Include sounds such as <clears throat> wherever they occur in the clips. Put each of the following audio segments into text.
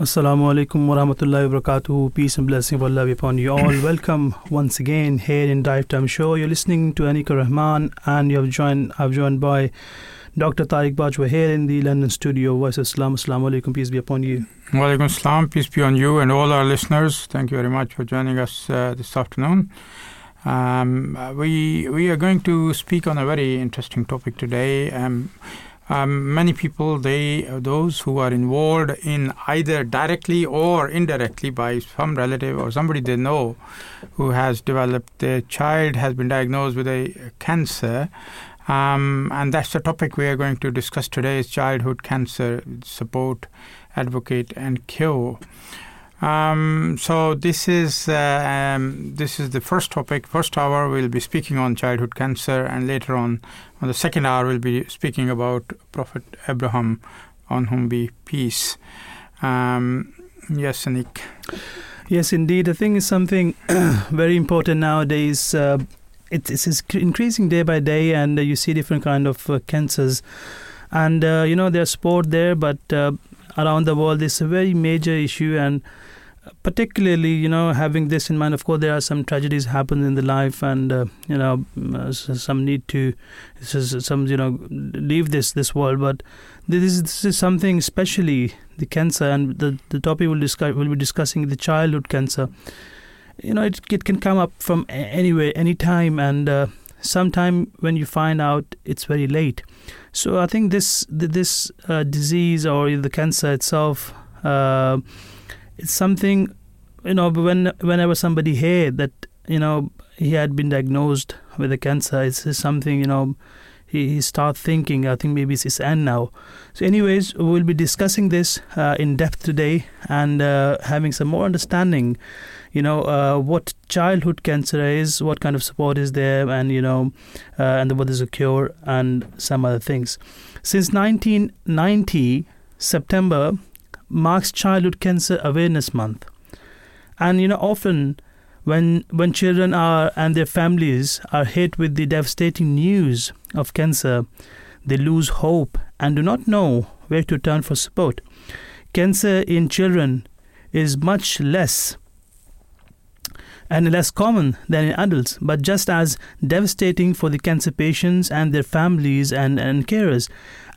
Assalamu alaikum wa rahmatullahi wa barakatuh. Peace and blessing of Allah be upon you all. <coughs> Welcome once again here in Drive Time Show. You're listening to Anika Rahman and you have joined I've joined by Dr. Tariq Bajwa here in the London studio. Voice of Islam. Assalamu alaikum. Peace be upon you. Wa alaikum salam. Peace be on you and all our listeners. Thank you very much for joining us uh, this afternoon. Um, we we are going to speak on a very interesting topic today. Um, um, many people, they those who are involved in either directly or indirectly by some relative or somebody they know who has developed their child has been diagnosed with a cancer. Um, and that's the topic we are going to discuss today is childhood cancer support, advocate, and cure. Um, so this is uh, um, this is the first topic. First hour we'll be speaking on childhood cancer, and later on, on the second hour we'll be speaking about Prophet Abraham, on whom be peace. Um, yes, Anik. Yes, indeed. I think it's something <coughs> very important nowadays. Uh, it, it's increasing day by day, and uh, you see different kind of uh, cancers. And uh, you know there's sport there, but uh, around the world, it's a very major issue, and particularly you know having this in mind of course there are some tragedies happen in the life and uh, you know uh, some need to some you know leave this this world. But this is this is something especially the cancer and the the topic we'll discuss we'll be discussing the childhood cancer. You know it, it can come up from anywhere anytime and uh, sometime when you find out it's very late. So i think this this uh, disease or the cancer itself uh, it's something you know when whenever somebody heard that you know he had been diagnosed with a cancer it's something you know he, he start thinking. I think maybe it's his end now. So anyways we'll be discussing this uh, in depth today and uh, having some more understanding you know uh, what childhood cancer is what kind of support is there and you know uh, and what is a cure and some other things. Since 1990 september marks Childhood Cancer Awareness Month. And you know, often when when children are and their families are hit with the devastating news of cancer, they lose hope and do not know where to turn for support. Cancer in children is much less and less common than in adults, but just as devastating for the cancer patients and their families and, and carers.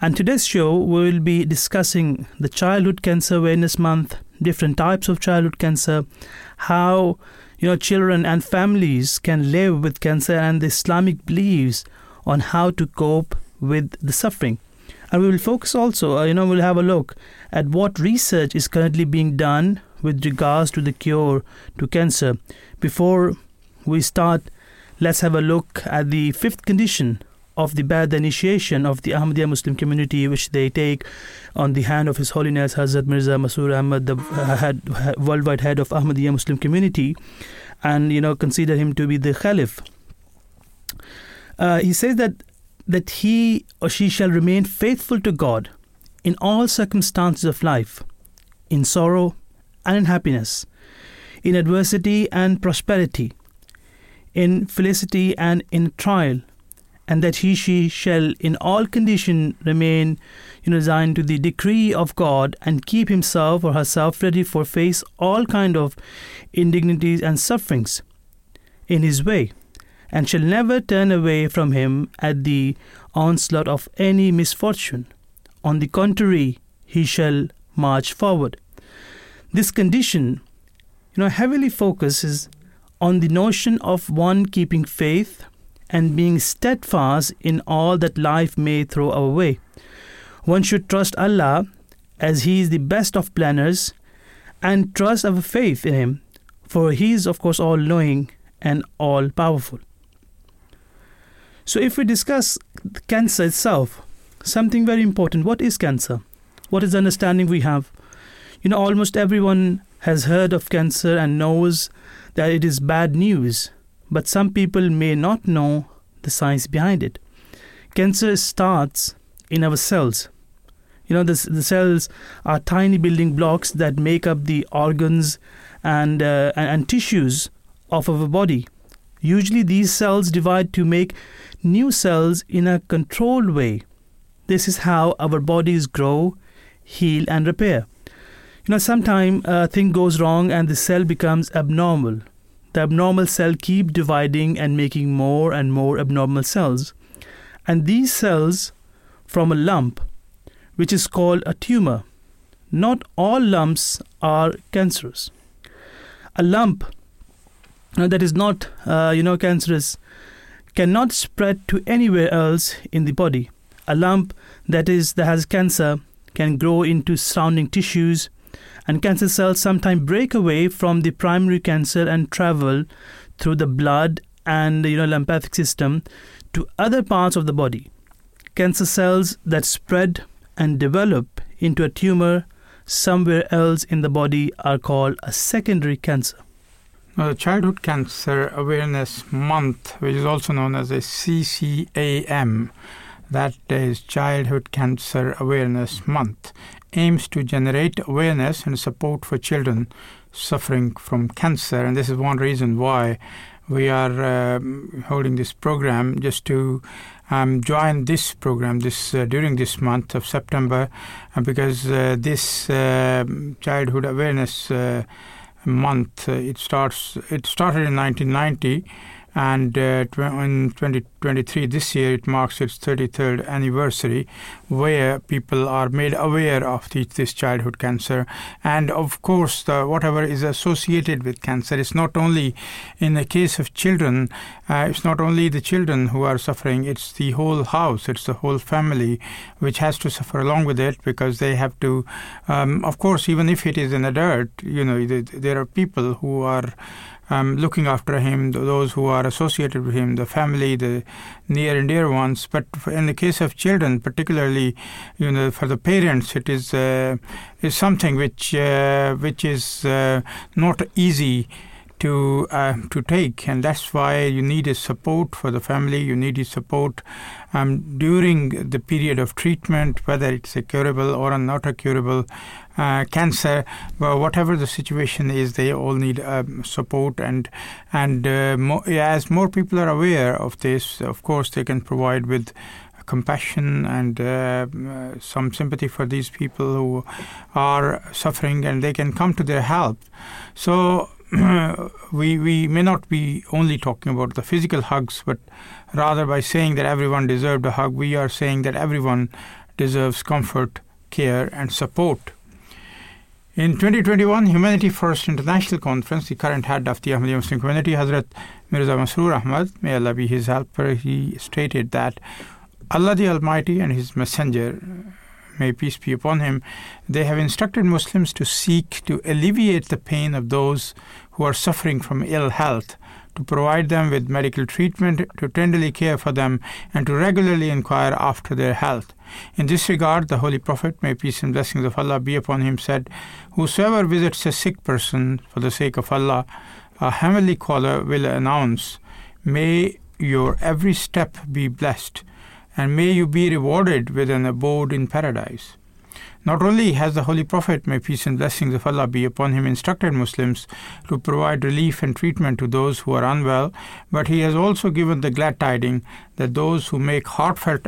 And today's show we will be discussing the Childhood Cancer Awareness Month, different types of childhood cancer, how you know children and families can live with cancer and the Islamic beliefs on how to cope with the suffering. And we will focus also, uh, you know, we'll have a look at what research is currently being done with regards to the cure to cancer. Before we start, let's have a look at the fifth condition of the Bai'at initiation of the Ahmadiyya Muslim community, which they take on the hand of His Holiness Hazrat Mirza Masroor Ahmad, the head, worldwide head of Ahmadiyya Muslim community, and you know consider him to be the Caliph. Uh, he says that that he or she shall remain faithful to God in all circumstances of life, in sorrow and in happiness, in adversity and prosperity, in felicity and in trial, and that he she shall in all condition remain resigned to the decree of God and keep himself or herself ready for face all kind of indignities and sufferings in his way and shall never turn away from him at the onslaught of any misfortune. On the contrary he shall march forward this condition, you know, heavily focuses on the notion of one keeping faith and being steadfast in all that life may throw our way. One should trust Allah as He is the best of planners and trust our faith in Him, for He is, of course, all knowing and all powerful. So, if we discuss cancer itself, something very important what is cancer? What is the understanding we have? You know, almost everyone has heard of cancer and knows that it is bad news, but some people may not know the science behind it. Cancer starts in our cells. You know, the, the cells are tiny building blocks that make up the organs and, uh, and, and tissues of our body. Usually, these cells divide to make new cells in a controlled way. This is how our bodies grow, heal, and repair. You know, sometime uh, thing goes wrong and the cell becomes abnormal. The abnormal cell keep dividing and making more and more abnormal cells. And these cells from a lump, which is called a tumor. Not all lumps are cancerous. A lump that is not, uh, you know, cancerous cannot spread to anywhere else in the body. A lump that is that has cancer can grow into surrounding tissues, and cancer cells sometimes break away from the primary cancer and travel through the blood and you know lymphatic system to other parts of the body. Cancer cells that spread and develop into a tumor somewhere else in the body are called a secondary cancer. Now, the Childhood Cancer Awareness Month, which is also known as a CCAM, that is Childhood Cancer Awareness Month, aims to generate awareness and support for children suffering from cancer. And this is one reason why we are um, holding this program just to um, join this program this uh, during this month of September uh, because uh, this uh, childhood awareness month. It starts. It started in 1990, and uh, in 2023, this year, it marks its 33rd anniversary, where people are made aware of the, this childhood cancer, and of course, the, whatever is associated with cancer. It's not only in the case of children. Uh, it's not only the children who are suffering. It's the whole house. It's the whole family which has to suffer along with it because they have to. Um, of course, even if it is an adult, you know, there are people who are um, looking after him, those who are associated with him, the family, the near and dear ones. But in the case of children, particularly, you know, for the parents, it is uh, is something which uh, which is uh, not easy to uh, to take, and that's why you need a support for the family. You need a support um, during the period of treatment, whether it's a curable or a not a curable uh, cancer, well, whatever the situation is, they all need um, support. And and uh, more, as more people are aware of this, of course, they can provide with compassion and uh, some sympathy for these people who are suffering, and they can come to their help. So <clears throat> we we may not be only talking about the physical hugs, but rather by saying that everyone deserved a hug, we are saying that everyone deserves comfort, care, and support. In 2021 Humanity First International Conference, the current head of the Ahmadiyya Muslim community, Hazrat Mirza Masroor Ahmad, may Allah be his helper, he stated that Allah the Almighty and His Messenger, may peace be upon him, they have instructed Muslims to seek to alleviate the pain of those who are suffering from ill health, to provide them with medical treatment, to tenderly care for them, and to regularly inquire after their health. In this regard, the Holy Prophet, may peace and blessings of Allah be upon him, said, Whosoever visits a sick person for the sake of Allah, a heavenly caller will announce, May your every step be blessed, and may you be rewarded with an abode in paradise. Not only has the Holy Prophet, may peace and blessings of Allah be upon him, instructed Muslims to provide relief and treatment to those who are unwell, but he has also given the glad tidings that those who make heartfelt,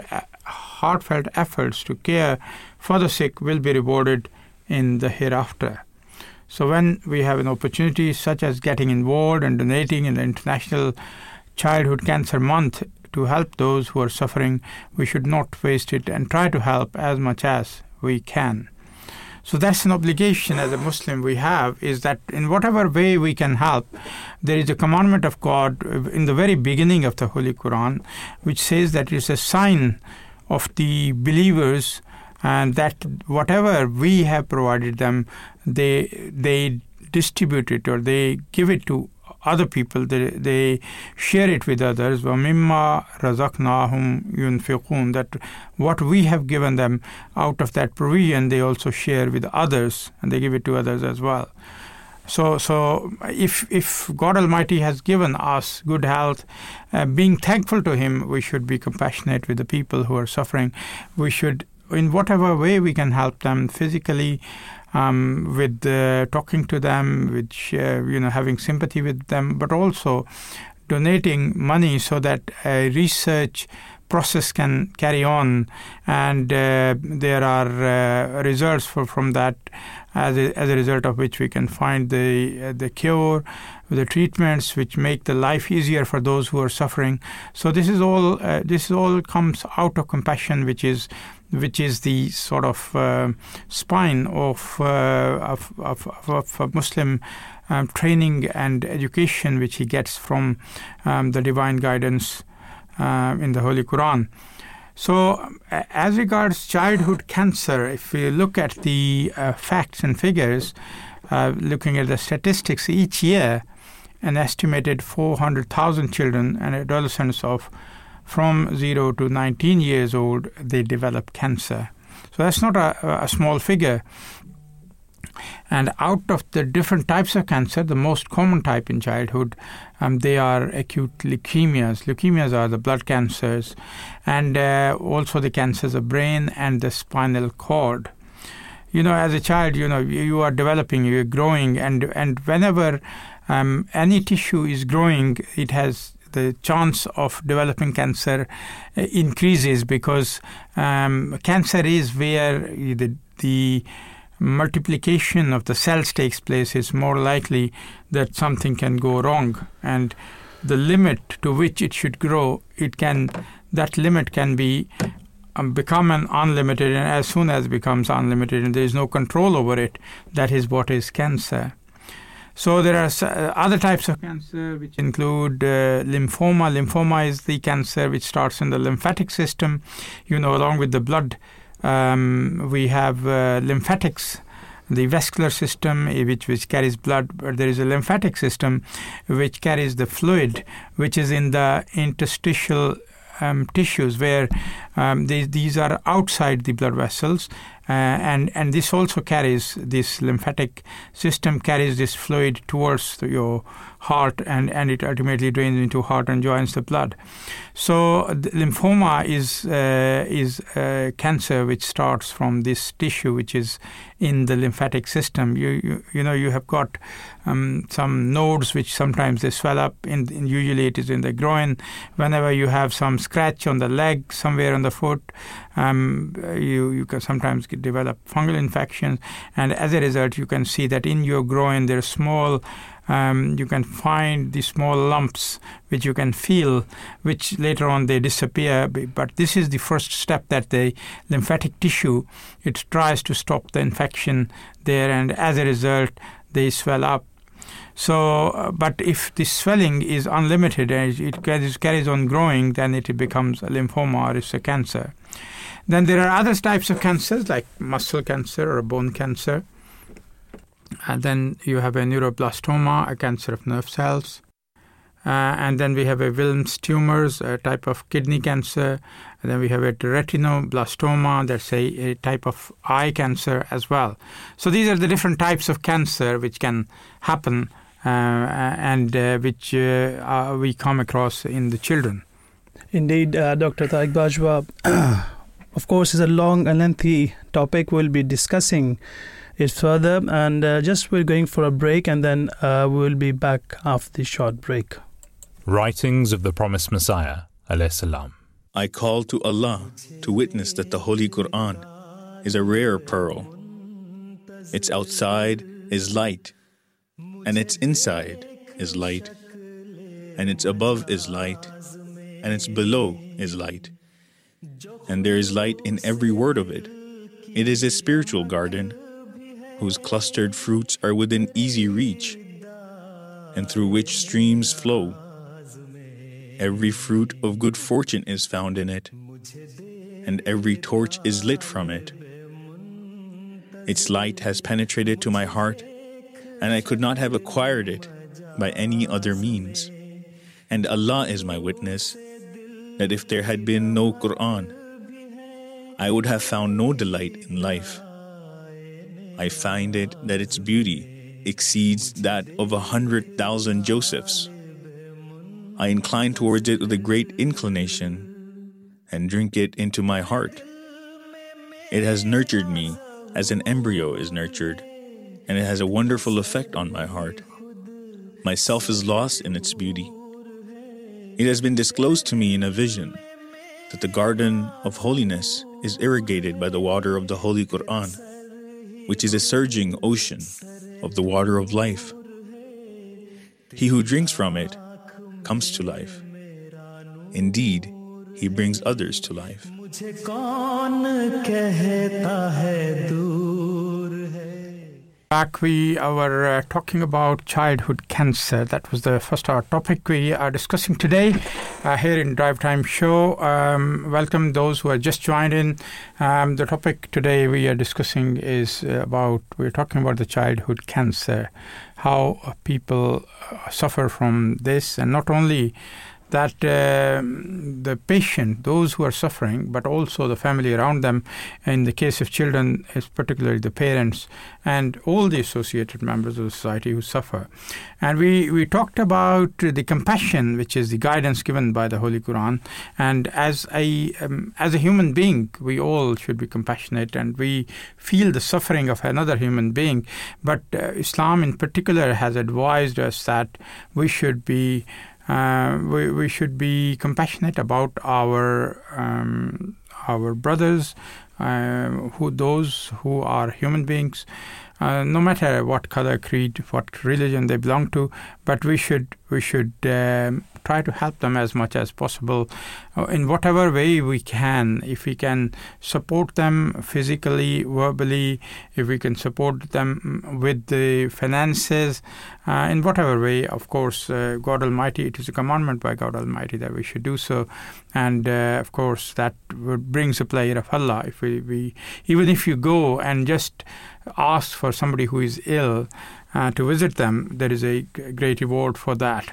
heartfelt efforts to care for the sick will be rewarded in the hereafter. So, when we have an opportunity such as getting involved and donating in the International Childhood Cancer Month to help those who are suffering, we should not waste it and try to help as much as we can. So that's an obligation as a Muslim we have is that in whatever way we can help, there is a commandment of God in the very beginning of the Holy Quran, which says that it's a sign of the believers and that whatever we have provided them they they distribute it or they give it to other people they, they share it with others. وَمِمَّا رَزَقْنَاهُمْ يُنْفِقُونَ that what we have given them out of that provision they also share with others and they give it to others as well. So, so if if God Almighty has given us good health, uh, being thankful to Him, we should be compassionate with the people who are suffering. We should, in whatever way we can help them physically, um, with uh, talking to them, with uh, you know having sympathy with them, but also donating money so that a research process can carry on, and uh, there are uh, results for, from that. As a, as a result of which we can find the uh, the cure, the treatments which make the life easier for those who are suffering. So this is all uh, this all comes out of compassion, which is which is the sort of uh, spine of, uh, of, of, of, Muslim um, training and education which he gets from um, the divine guidance uh, in the Holy Quran. So, as regards childhood cancer, if we look at the uh, facts and figures, uh, looking at the statistics each year, an estimated 400,000 children and adolescents of from 0 to 19 years old they develop cancer. So that's not a, a small figure. And out of the different types of cancer, the most common type in childhood, um, they are acute leukemias. Leukemias are the blood cancers, and uh, also the cancers of brain and the spinal cord. You know, as a child, you know you are developing, you are growing, and and whenever um, any tissue is growing, it has the chance of developing cancer uh, increases because um, cancer is where the the multiplication of the cells takes place, it's more likely that something can go wrong. And the limit to which it should grow, it can that limit can be um, become an unlimited, and as soon as it becomes unlimited, and there is no control over it, that is what is cancer. So there are uh, other types of cancer which include uh, lymphoma. Lymphoma is the cancer which starts in the lymphatic system, you know, along with the blood um, we have uh, lymphatics, the vascular system eh, which which carries blood, but there is a lymphatic system which carries the fluid, which is in the interstitial um, tissues where um, they, these are outside the blood vessels uh, and and this also carries this lymphatic system carries this fluid towards your heart and and it ultimately drains into heart and joins the blood. So lymphoma is uh, is cancer which starts from this tissue which is in the lymphatic system. You you, you know you have got um, some nodes which sometimes they swell up in, in, usually it is in the groin. Whenever you have some scratch on the leg somewhere on the foot um, you you can sometimes develop fungal infections, and as a result, you can see that in your groin there are small. Um, you can find the small lumps which you can feel, which later on they disappear. But this is the first step that the lymphatic tissue it tries to stop the infection there, and as a result, they swell up so, uh, but if the swelling is unlimited and it carries, carries on growing, then it becomes a lymphoma or it's a cancer. Then there are other types of cancers like muscle cancer or bone cancer. And then you have a neuroblastoma, a cancer of nerve cells. Uh, and then we have a Wilms tumors, a type of kidney cancer. And then we have a retinoblastoma, that's a, a type of eye cancer as well. So these are the different types of cancer which can happen uh, and uh, which uh, we come across in the children. Indeed, uh, Dr. Tariq Bajwa. <coughs> of course, it's a long and lengthy topic. We'll be discussing it further. And uh, just we're going for a break, and then uh, we'll be back after the short break. Writings of the Promised Messiah, salam. I call to Allah to witness that the Holy Quran is a rare pearl. Its outside is light, and its inside is light, and its above is light, and its below is light and there is light in every word of it. It is a spiritual garden whose clustered fruits are within easy reach and through which streams flow. Every fruit of good fortune is found in it, and every torch is lit from it. Its light has penetrated to my heart, and I could not have acquired it by any other means. And Allah is my witness that if there had been no Quran, I would have found no delight in life. I find it that its beauty exceeds that of a hundred thousand Josephs. I incline towards it with a great inclination and drink it into my heart. It has nurtured me as an embryo is nurtured, and it has a wonderful effect on my heart. Myself is lost in its beauty. It has been disclosed to me in a vision that the garden of holiness is irrigated by the water of the Holy Quran. Which is a surging ocean of the water of life. He who drinks from it comes to life. Indeed, he brings others to life. Back, we were talking about childhood cancer. That was the first topic we are discussing today uh, here in Drive Time Show. Um, welcome those who are just joined in. Um, the topic today we are discussing is about we're talking about the childhood cancer, how people uh, suffer from this, and not only that uh, the patient, those who are suffering, but also the family around them, in the case of children, is particularly the parents and all the associated members of the society who suffer. And we, we talked about the compassion, which is the guidance given by the Holy Quran. And as a um, as a human being, we all should be compassionate, and we feel the suffering of another human being. But uh, Islam, in particular, has advised us that we should be uh, we, we should be compassionate about our um, our brothers, uh, who those who are human beings, uh, no matter what color, creed, what religion they belong to. But we should we should um, try to help them as much as possible uh, in whatever way we can. If we can support them physically, verbally, if we can support them with the finances, uh, in whatever way, of course, uh, God Almighty, it is a commandment by God Almighty that we should do so. And uh, of course, that brings a pleasure of Allah. If we, we, even if you go and just ask for somebody who is ill uh, to visit them, there is a great reward for that.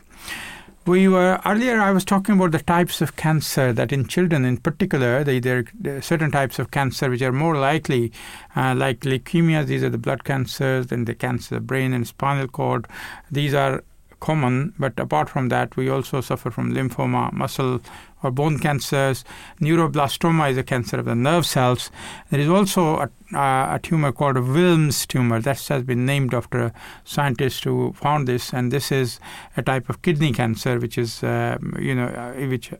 We were earlier. I was talking about the types of cancer that in children, in particular, they, there are certain types of cancer which are more likely, uh, like leukemia. These are the blood cancers, and the cancer of the brain and spinal cord. These are common, but apart from that, we also suffer from lymphoma, muscle or bone cancers. Neuroblastoma is a cancer of the nerve cells. There is also a, uh, a tumor called a Wilms tumor that has been named after a scientist who found this, and this is a type of kidney cancer which is uh, you know uh, which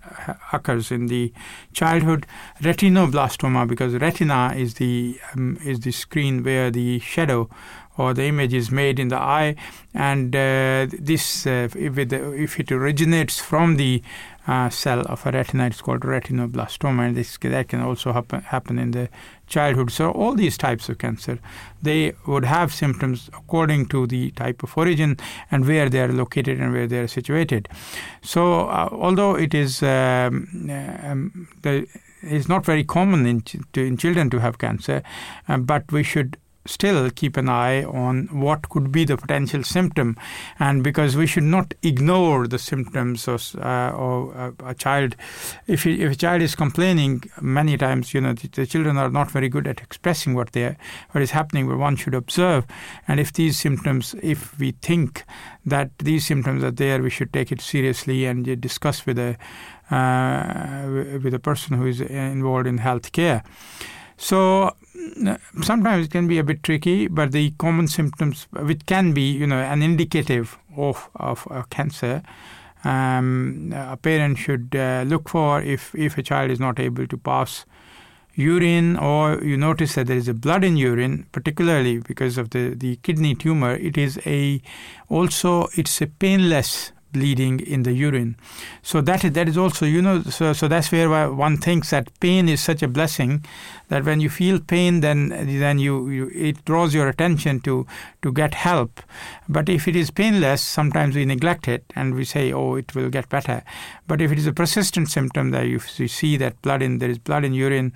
occurs in the childhood. Retinoblastoma because retina is the um, is the screen where the shadow or the image is made in the eye, and uh, this uh, if, it, if it originates from the uh, cell of a retina. It's called retinoblastoma, and this that can also happen happen in the childhood. So all these types of cancer, they would have symptoms according to the type of origin and where they are located and where they are situated. So uh, although it is um, um, the, it's not very common in, to, in children to have cancer, uh, but we should still keep an eye on what could be the potential symptom, and because we should not ignore the symptoms of, uh, of a child. If, if a child is complaining, many times you know the, the, children are not very good at expressing what they what is happening. But one should observe, and if these symptoms, if we think that these symptoms are there, we should take it seriously and discuss with a uh, with a person who is involved in health care. So mm, uh, sometimes it can be a bit tricky, but the common symptoms, uh, which can be, you know, an indicative of of a cancer, um, a parent should uh, look for if if a child is not able to pass urine or you notice that there is a blood in urine particularly because of the, the kidney tumor it is a also it's a painless bleeding in the urine. So that is, that is also, you know, so, so that's where one thinks that pain is such a blessing that when you feel pain, then then you, you it draws your attention to to get help. But if it is painless, sometimes we neglect it and we say, oh, it will get better. But if it is a persistent symptom that you, you see that blood in there is blood in urine,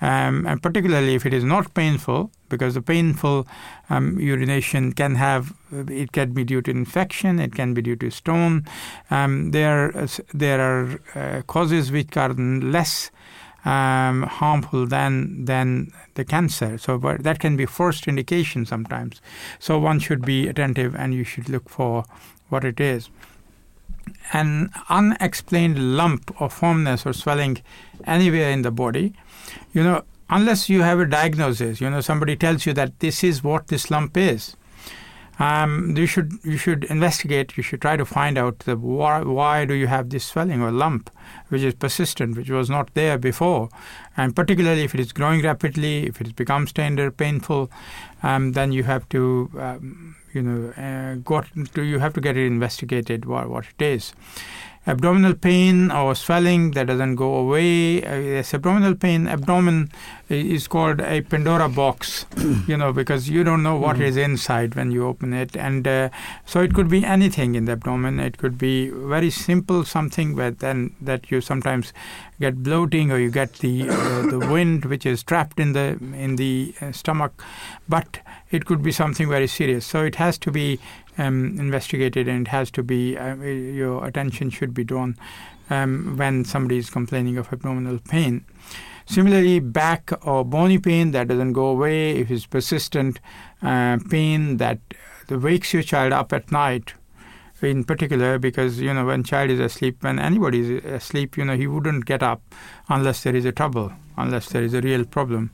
um, and particularly if it is not painful, because the painful um, urination can have it can be due to infection, it can be due to stone. Um, there there are uh, causes which are less um, harmful than than the cancer. So that can be first indication sometimes. So one should be attentive and you should look for what it is. An unexplained lump or firmness or swelling anywhere in the body, you know, unless you have a diagnosis, you know, somebody tells you that this is what this lump is. um, you should you should investigate. You should try to find out the why, why do you have this swelling or lump, which is persistent, which was not there before, and particularly if it is growing rapidly, if it becomes tender, painful, um, then you have to um, you know uh, got to, you have to get it investigated what what it is abdominal pain or swelling that doesn't go away. Uh, yes, abdominal pain, abdomen is called a Pandora box, <clears throat> you know, because you don't know what Mm. is inside when you open it. And uh, so it could be anything in the abdomen. It could be very simple something, but then that you sometimes get bloating or you get the uh, the <coughs> wind which is trapped in the in the uh, stomach. But it could be something very serious. So it has to be um, investigated and it has to be uh, your attention should be drawn um, when somebody is complaining of abdominal pain. Similarly, back or bony pain that doesn't go away if it's persistent uh, pain that that wakes your child up at night. In particular, because you know when child is asleep, when anybody is asleep, you know he wouldn't get up unless there is a trouble, unless there is a real problem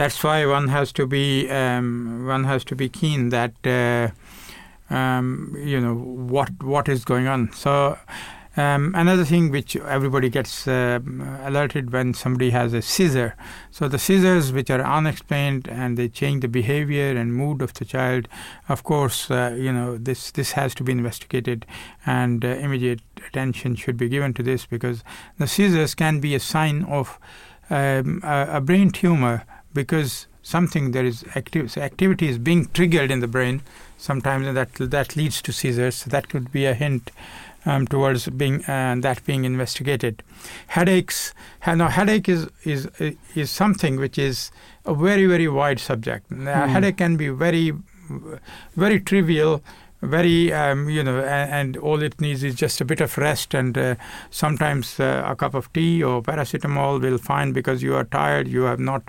that's why one has to be um, one has to be keen that uh, um, you know what what is going on. So um, another thing which everybody gets uh, alerted when somebody has a seizure. So the seizures which are unexplained and they change the behavior and mood of the child. Of course, uh, you know this this has to be investigated and uh, immediate attention should be given to this because the seizures can be a sign of um, a, a brain tumor because something there is active so activity is being triggered in the brain sometimes and that that leads to seizures. So that could be a hint um, towards being uh, that being investigated. Headaches. Now headache is is is something which is a very very wide subject. Hmm. headache can be very very trivial very um, you know and, and all it needs is just a bit of rest and uh, sometimes uh, a cup of tea or paracetamol will find because you are tired you have not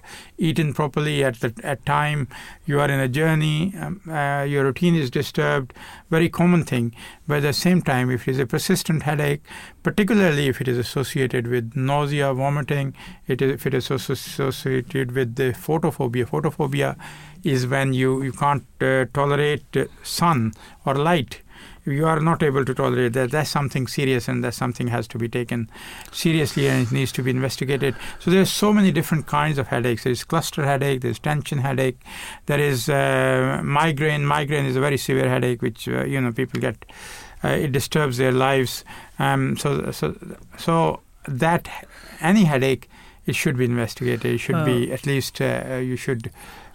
eaten properly at the at time. You are in a journey um, uh, your routine is disturbed. Very common thing. But at the same time if it is a persistent headache particularly if it is associated with nausea vomiting it is, if it is associated with the photophobia photophobia is when you, you can't uh, tolerate sun or light. If you are not able to tolerate that, that's something serious and that something has to be taken seriously and it needs to be investigated. So there's so many different kinds of headaches. There's cluster headache, there's tension headache, there is uh, migraine. Migraine is a very severe headache which, uh, you know, people get, uh, it disturbs their lives. Um, so, so, so that any headache, it should be investigated. It should be at least, uh, you should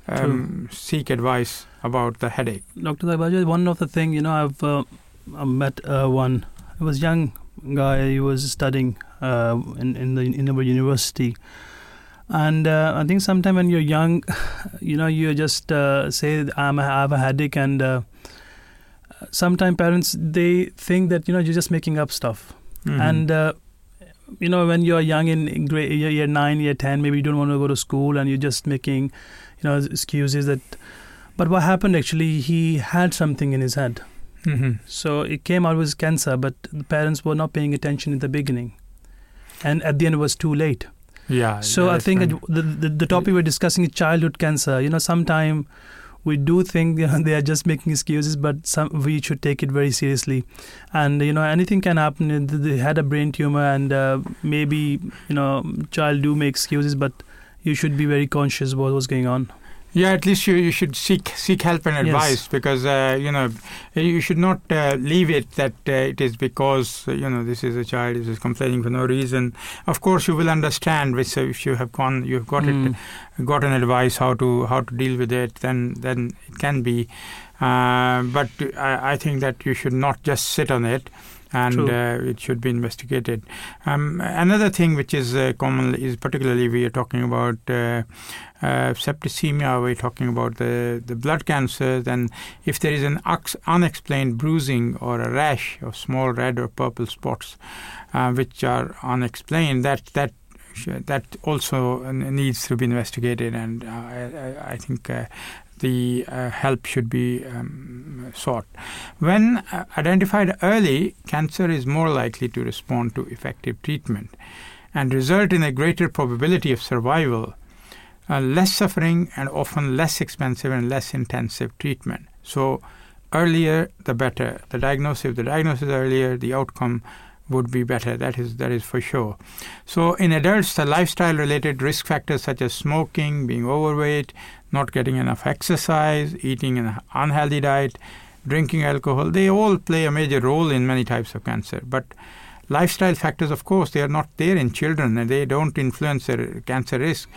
um, seek advice about the headache. Dr. Bajwa, one of the thing, you know, I've uh, met uh, one, he was young guy, he was studying uh, in, in, the, in our university. And uh, I think sometime when you're young, <laughs> you know, you just uh, say, I'm, I have a headache, and uh, sometimes parents, they think that, you know, you're just making up stuff. Mhm. And uh, you know, when you're young in, grade year, year nine, year ten, maybe you don't want to go to school, and you're just making, you know, excuses that. But what happened actually? He had something in his head, Mhm. so it came out was cancer. But the parents were not paying attention in the beginning, and at the end it was too late. yeah. So I think it- the, the the topic we're discussing is childhood cancer. You know, sometime we do think you know, <laughs> they are just making excuses, but some we should take it very seriously. And you know, anything can happen. They had a brain tumor, and uh, maybe you know, child do make excuses, but you should be very conscious about what's going on. Yeah, at least you, you should seek seek help and Yes. advice because uh, you know you should not uh, leave it that uh, it is because uh, you know this is a child this is complaining for no reason. Of course, you will understand which if you have gone you have got Mm. it gotten advice how to how to deal with it then then it can be. Uh, but I, I think that you should not just sit on it. And uh, it should be investigated. Um, another thing which is uh, common is particularly we are talking about uh, uh, septicemia, we're talking about the, the blood cancer, then if there is an unexplained bruising or a rash of small red or purple spots, uh, which are unexplained, that that that also needs to be investigated, and uh, I, I- I think. The uh, help should be um, sought. When uh, identified early, cancer is more likely to respond to effective treatment and result in a greater probability of survival uh, less suffering and often less expensive and less intensive treatment. So, earlier the better. The diagnosis, if the diagnosis earlier, the outcome would be better. That is that is for sure. So in adults, the lifestyle-related risk factors such as smoking, being overweight, not getting enough exercise, eating an unhealthy diet, drinking alcohol, they all play a major role in many types of cancer. But lifestyle factors, of course, they are not there in children and they don't influence their cancer risk,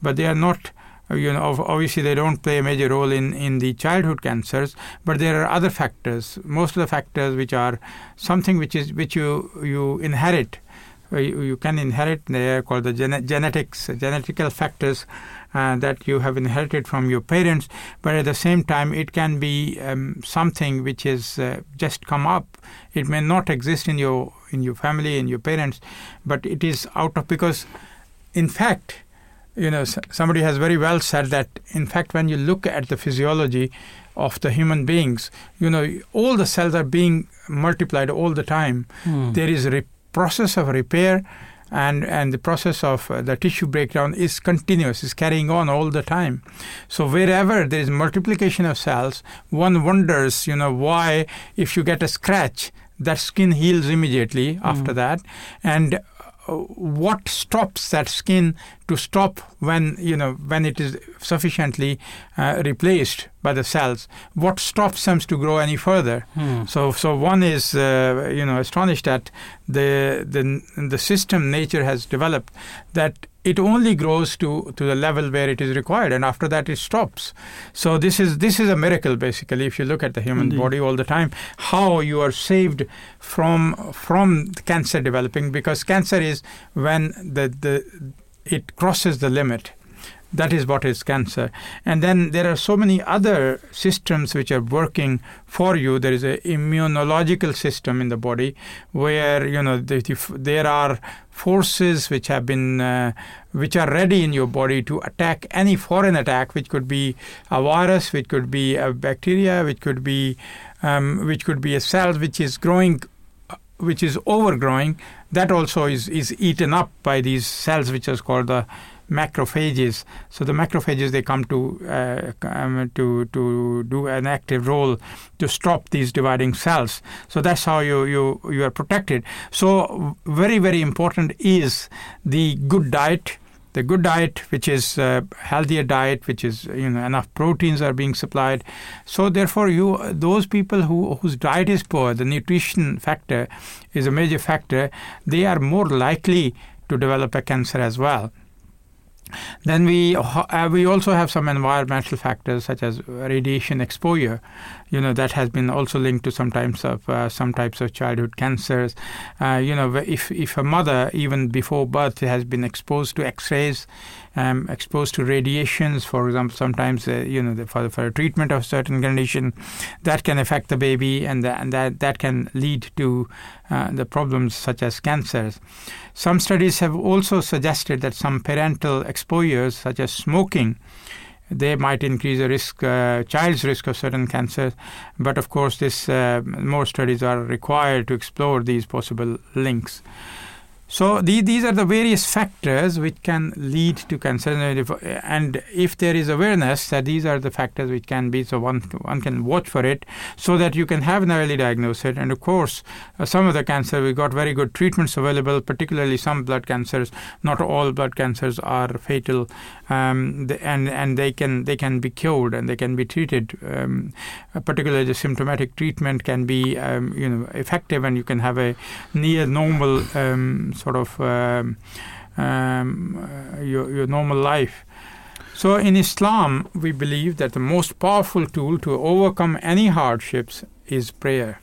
but they are not you know, obviously they don't play a major role in, in the childhood cancers, but there are other factors. Most of the factors which are something which is which you you inherit, uh, you, you can inherit. They are called the gene- genetics, genetical factors uh, that you have inherited from your parents. But at the same time, it can be um, something which is uh, just come up. It may not exist in your in your family in your parents, but it is out of because, in fact you know, somebody has very well said that, in fact, when you look at the physiology of the human beings, you know, all the cells are being multiplied all the time. Mm. There is a re- process of repair, and and the process of uh, the tissue breakdown is continuous, is carrying on all the time. So wherever there is multiplication of cells, one wonders, you know, why if you get a scratch, that skin heals immediately mm. after that, and what stops that skin to stop when you know when it is sufficiently uh, replaced by the cells what stops them to grow any further hmm. so so one is uh, you know astonished at the the the system nature has developed that it only grows to, to the level where it is required and after that it stops so this is this is a miracle basically if you look at the human Indeed. body all the time how you are saved from from cancer developing because cancer is when the the it crosses the limit that is what is cancer. And then there are so many other systems which are working for you. There is an immunological system in the body where you know there are forces which have been uh, which are ready in your body to attack any foreign attack, which could be a virus, which could be a bacteria, which could be um, which could be a cell which is growing which is overgrowing that also is, is eaten up by these cells which is called the macrophages. So the macrophages they come to uh, um, to to do an active role to stop these dividing cells. So that's how you you you are protected. So very very important is the good diet. The good diet, which is a healthier diet, which is you know enough proteins are being supplied. So therefore, you those people who whose diet is poor, the nutrition factor is a major factor. They are more likely to develop a cancer as well. Then we uh, we also have some environmental factors such as radiation exposure. You know that has been also linked to some types of uh, some types of childhood cancers. Uh, you know if if a mother even before birth has been exposed to X-rays, um, exposed to radiations, for example, sometimes uh, you know for for a treatment of certain condition, that can affect the baby and, the, and that that can lead to uh, the problems such as cancers. Some studies have also suggested that some parental exposures, such as smoking, they might increase the risk, uh, child's risk of certain cancers. But of course, this uh, more studies are required to explore these possible links. So the, these are the various factors which can lead to cancer, and if there is awareness that these are the factors which can be, so one one can watch for it, so that you can have an early diagnosis. And of course, uh, some of the cancer we got very good treatments available, particularly some blood cancers. Not all blood cancers are fatal, um, and and they can they can be cured and they can be treated. Um, particularly the symptomatic treatment can be um, you know effective, and you can have a near normal um, sort of um, um, uh, your, your normal life. So in Islam, we believe that the most powerful tool to overcome any hardships is prayer.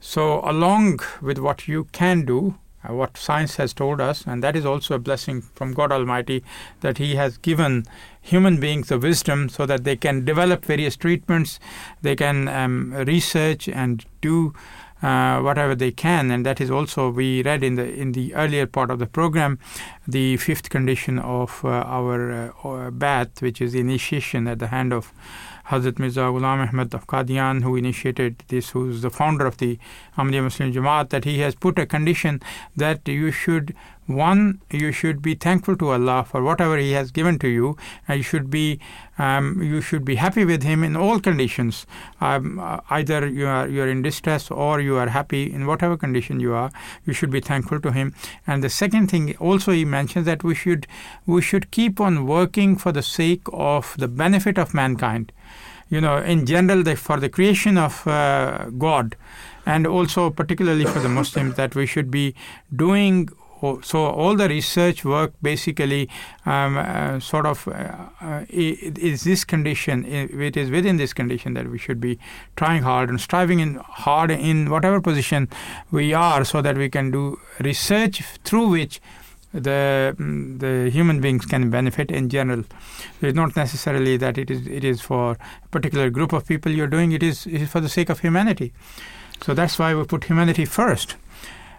So, along with what you can do, uh, what science has told us, and that is also a blessing from God Almighty that He has given human beings the wisdom so that they can develop various treatments, they can um, research and do uh, whatever they can, and that is also we read in the in the earlier part of the program, the fifth condition of uh, our uh, Bai'at, which is initiation at the hand of Hazrat Mirza Ghulam Ahmad of Qadian, who initiated this, who's the founder of the Ahmadiyya Muslim Jamaat, that he has put a condition that you should one, you should be thankful to Allah for whatever He has given to you, and you should be um, you should be happy with Him in all conditions. Um, uh, either you are you are in distress or you are happy in whatever condition you are. You should be thankful to Him. And the second thing, also, He mentions that we should we should keep on working for the sake of the benefit of mankind. You know, in general, the, for the creation of uh, God, and also particularly for the Muslims, that we should be doing so all the research work basically um, uh, sort of uh, uh is this condition it is within this condition that we should be trying hard and striving in hard in whatever position we are so that we can do research through which the mm, the human beings can benefit in general. It's not necessarily that it is it is for a particular group of people you're doing. It is, it is for the sake of humanity. So that's why we put humanity first.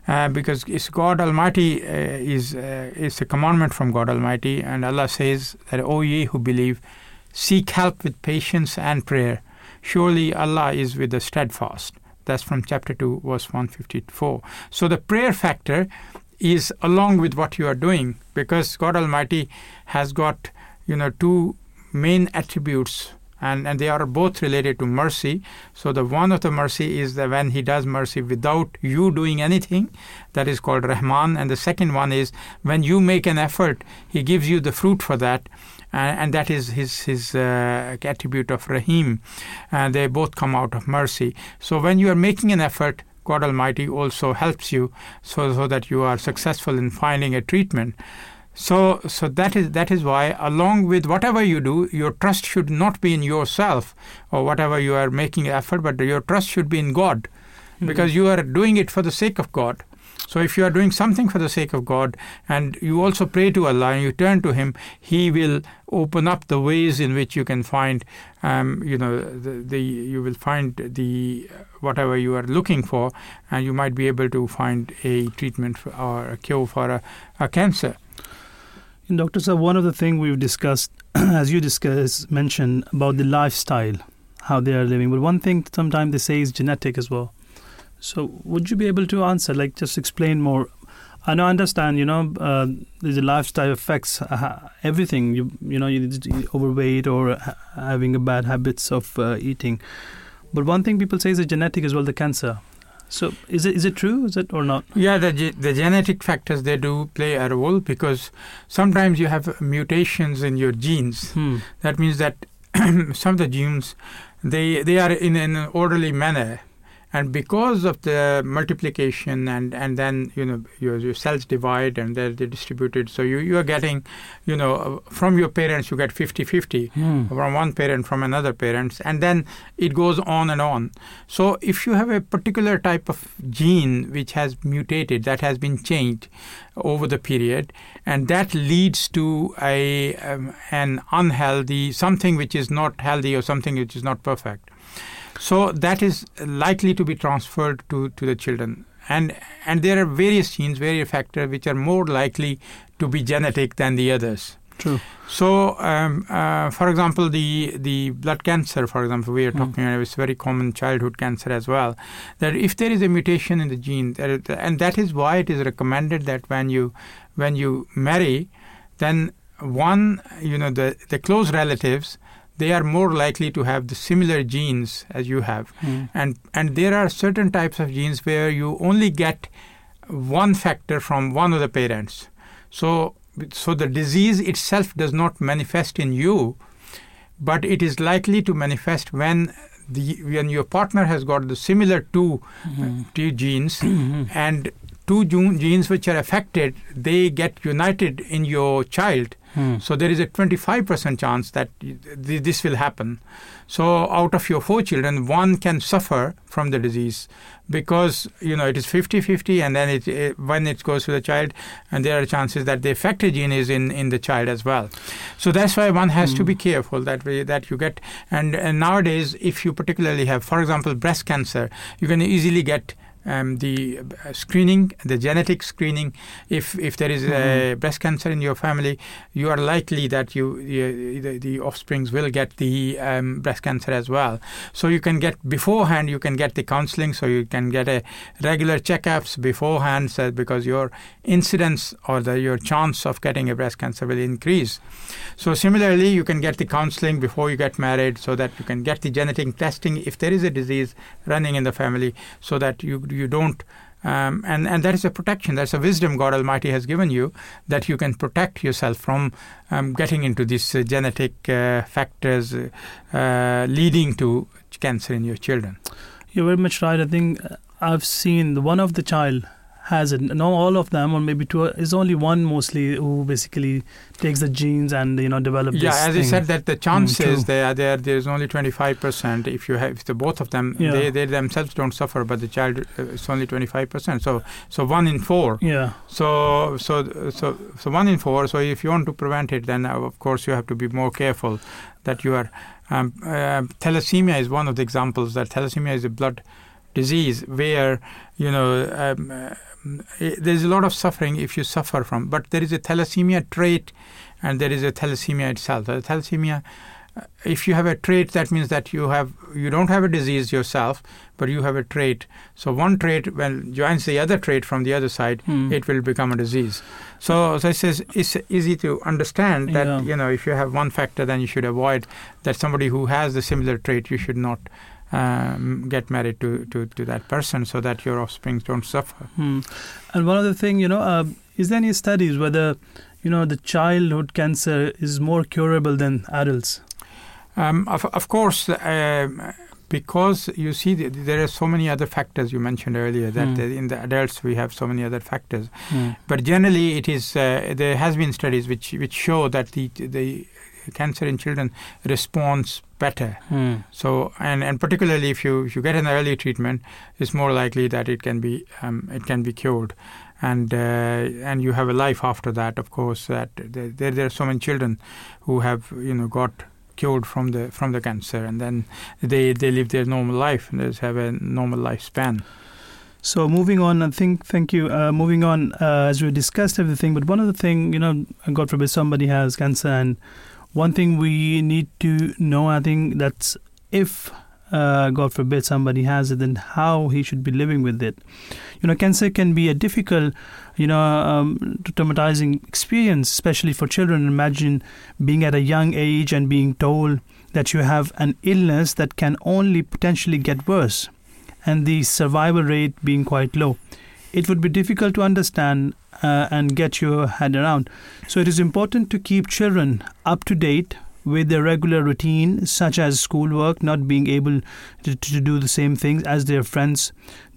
Uh, because it's God Almighty uh, is uh, a commandment from God Almighty, and Allah says that, "O ye who believe, seek help with patience and prayer. Surely Allah is with the steadfast." That's from chapter two, verse one fifty four. So the prayer factor is along with what you are doing, because God Almighty has got you know two main attributes and, and they are both related to mercy. So the one of the mercy is that when he does mercy without you doing anything, that is called Rahman. And the second one is when you make an effort, he gives you the fruit for that. And, and that is his his uh, attribute of Rahim, and they both come out of mercy. So when you are making an effort, God Almighty also helps you, so so that you are successful in finding a treatment. So, so that is that is why, along with whatever you do, your trust should not be in yourself or whatever you are making effort, but your trust should be in God, mm-hmm. because you are doing it for the sake of God. So, if you are doing something for the sake of God, and you also pray to Allah and you turn to Him, He will open up the ways in which you can find, um, you know, the, the you will find the whatever you are looking for, and you might be able to find a treatment for, or a cure for a, a cancer. And Dr. Sir, one of the things we've discussed, <clears throat> as you discussed, mentioned about the lifestyle, how they are living. But one thing sometimes they say is genetic as well. So would you be able to answer, like just explain more? I know, I understand, you know, uh, the lifestyle affects uh, everything. You, you know, you need overweight or ha- having a bad habits of uh, eating. But one thing people say is the genetic as well, the cancer. So is it is it true? Is it or not? Yeah, the the genetic factors they do play a role because sometimes you have mutations in your genes. Hmm. That means that <clears throat> some of the genes they they are in an orderly manner and because of the multiplication and and then you know your, your cells divide and they're, they're distributed so you you are getting you know from your parents you get 50 50 mm. from one parent from another parent and then it goes on and on so if you have a particular type of gene which has mutated that has been changed over the period and that leads to a um, an unhealthy something which is not healthy or something which is not perfect so that is likely to be transferred to, to the children. And, and there are various genes, various factors which are more likely to be genetic than the others. True. So, um, uh, for example, the the blood cancer, for example, we are mm. talking about it's very common childhood cancer as well. That if there is a mutation in the gene, that, and that is why it is recommended that when you when you marry, then one you know the the close relatives they are more likely to have the similar genes as you have. Mm. And and there are certain types of genes where you only get one factor from one of the parents. So so the disease itself does not manifest in you, but it is likely to manifest when the when your partner has got the similar 2 mm-hmm. two genes mm-hmm. and two genes which are affected they get united in your child Hmm. So there is a 25% chance that this will happen. So out of your four children, one can suffer from the disease because you know it is 50-50 and then it, it, when it goes to the child and there are chances that the affected gene is in, in the child as well so that's why one has mm. to be hmm. careful that way that you get and, and nowadays if you particularly have for example breast cancer you can easily get um, the uh, screening, the genetic screening. If if there is a breast cancer in your family, you are likely that you, you the, the offsprings will get the um, breast cancer as well. So you can get beforehand. You can get the counseling. So you can get a regular checkups beforehand, so because your incidence or the, your chance of getting a breast cancer will increase. So similarly, you can get the counseling before you get married, so that you can get the genetic testing if there is a disease running in the family, so that you you don't. Um, and and that is a protection. That's a wisdom God Almighty has given you that you can protect yourself from um, getting into these uh, genetic uh, factors uh, leading to cancer in your children. You're very much right. I think I've seen one of the child has it. Not all of them, or maybe two. Is only one mostly who basically takes the genes and you know develop. Yeah, as thing. I said, that the chances true. they are there. There's only 25 percent. If you have, if the both of them, Yeah. they, they themselves don't suffer, but the child uh, it's only 25 percent. So so one in four. Yeah. So so so so one in four. So if you want to prevent it, then uh, of course you have to be more careful that you are. Um, uh, thalassemia is one of the examples that thalassemia is a blood disease where you know um, uh, there's a lot of suffering if you suffer from but there is a thalassemia trait and there is a thalassemia itself the thalassemia uh, if you have a trait that means that you have you don't have a disease yourself but you have a trait so one trait when joins the other trait from the other side Hmm. it will become a disease so it says it's easy to understand that Yeah. you know if you have one factor then you should avoid that somebody who has the similar trait you should not um, get married to, to, to that person so that your offspring don't suffer Hmm. And one other thing, you know, uh, is there any studies whether you know the childhood cancer is more curable than adults? Um, of, of course, um, because you see, th- there are so many other factors you mentioned earlier that uh, in the adults we have so many other factors. Hmm. But generally, it is uh, there has been studies which which show that the the cancer in children responds better. Hmm. So and, and particularly if you if you get an early treatment, it's more likely that it can be um, it can be cured. And uh, and you have a life after that. Of course, that there there there are so many children who have you know got cured from the from the cancer, and then they they live their normal life and they just have a normal lifespan. So moving on, I think, thank you. Uh, moving on, uh, as we discussed everything, but one other thing, you know, God forbid somebody has cancer, and one thing we need to know, I think, that's if, uh, God forbid, somebody has it, then how he should be living with it. You know, cancer can be a difficult, you know, um, traumatizing experience, especially for children. Imagine being at a young age and being told that you have an illness that can only potentially get worse and the survival rate being quite low. It would be difficult to understand uh, and get your head around. So it is important to keep children up to date with their regular routine, such as schoolwork, not being able to, to do the same things as their friends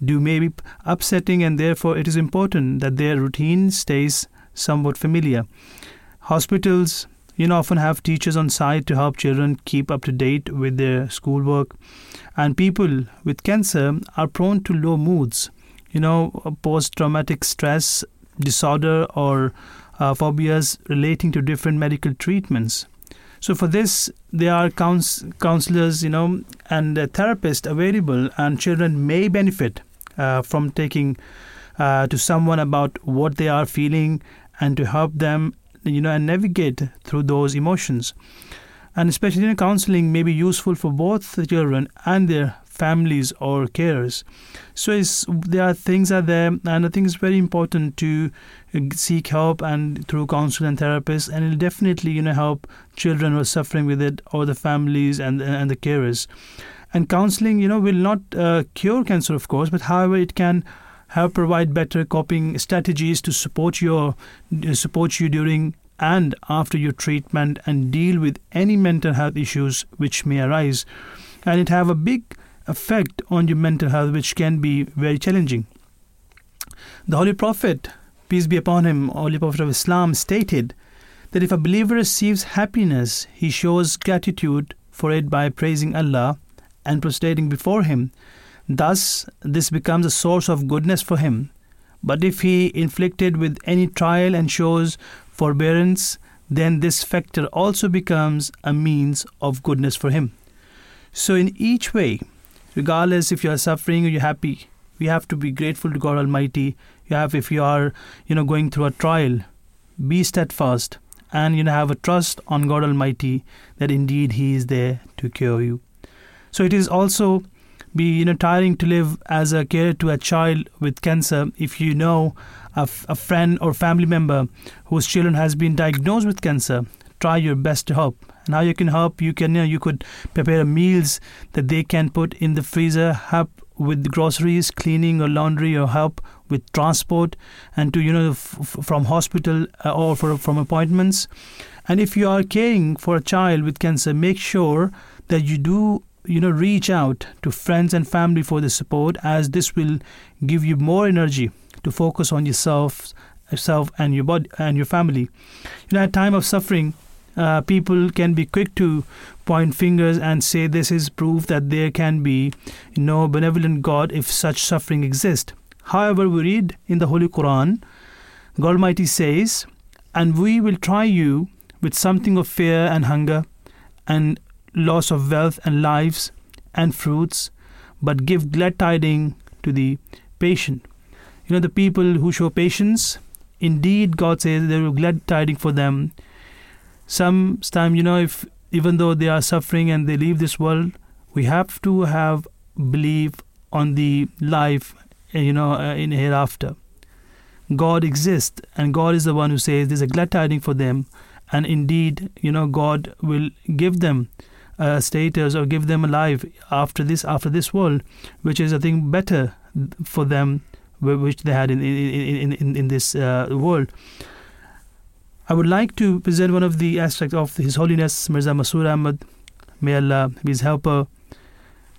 do, may be upsetting, and therefore it is important that their routine stays somewhat familiar. Hospitals, you know, often have teachers on site to help children keep up to date with their schoolwork and people with cancer are prone to low moods you know post traumatic stress disorder or uh, phobias relating to different medical treatments. So for this there are couns- counselors you know and therapists available and children may benefit uh, from taking uh, to someone about what they are feeling and to help them you know and navigate through those emotions. And especially in counseling may be useful for both the children and their families or carers. So there are things are there, and I think it's very important to uh, seek help and through counsel and therapists, and it'll definitely you know help children who are suffering with it or the families and and the carers. And counseling, you know, will not uh, cure cancer, of course, but however, it can help provide better coping strategies to support your uh, support you during and after your treatment and deal with any mental health issues which may arise and it have a big effect on your mental health which can be very challenging. The holy prophet peace be upon him holy prophet of islam stated that if a believer receives happiness he shows gratitude for it by praising allah and prostrating before him. Thus this becomes a source of goodness for him. But if he inflicted with any trial and shows forbearance, then this factor also becomes a means of goodness for him. So, in each way, regardless if you are suffering or you're happy, we have to be grateful to God Almighty. You have, if you are, you know, going through a trial, be steadfast and you know have a trust on God Almighty that indeed He is there to cure you. So it is also be you know tiring to live as a carer to a child with cancer if you know a, f- a friend or family member whose children has been diagnosed with cancer try your best to help how you can help you can you, know, you could prepare meals that they can put in the freezer help with groceries cleaning or laundry or help with transport and to you know f- from hospital uh, or for, from appointments. And if you are caring for a child with cancer make sure that you do you know reach out to friends and family for the support as this will give you more energy to focus on yourself yourself and your body and your family. You know at time of suffering uh, people can be quick to point fingers and say this is proof that there can be no benevolent god if such suffering exists however we read in the holy quran god almighty says and we will try you with something of fear and hunger and loss of wealth and lives and fruits, but give glad tidings to the patient. You know, the people who show patience, indeed, God says there will glad tidings for them. Sometimes, you know, if even though they are suffering and they leave this world, we have to have belief on the life, you know, uh, in hereafter. God exists, and God is the one who says there's a glad tidings for them, and indeed, you know, God will give them a status or give them a life after this after this world, which is I think better for them, which they had in in in, in this uh, world. I would like to present one of the aspects of His Holiness Mirza Masroor Ahmad, may Allah be his helper.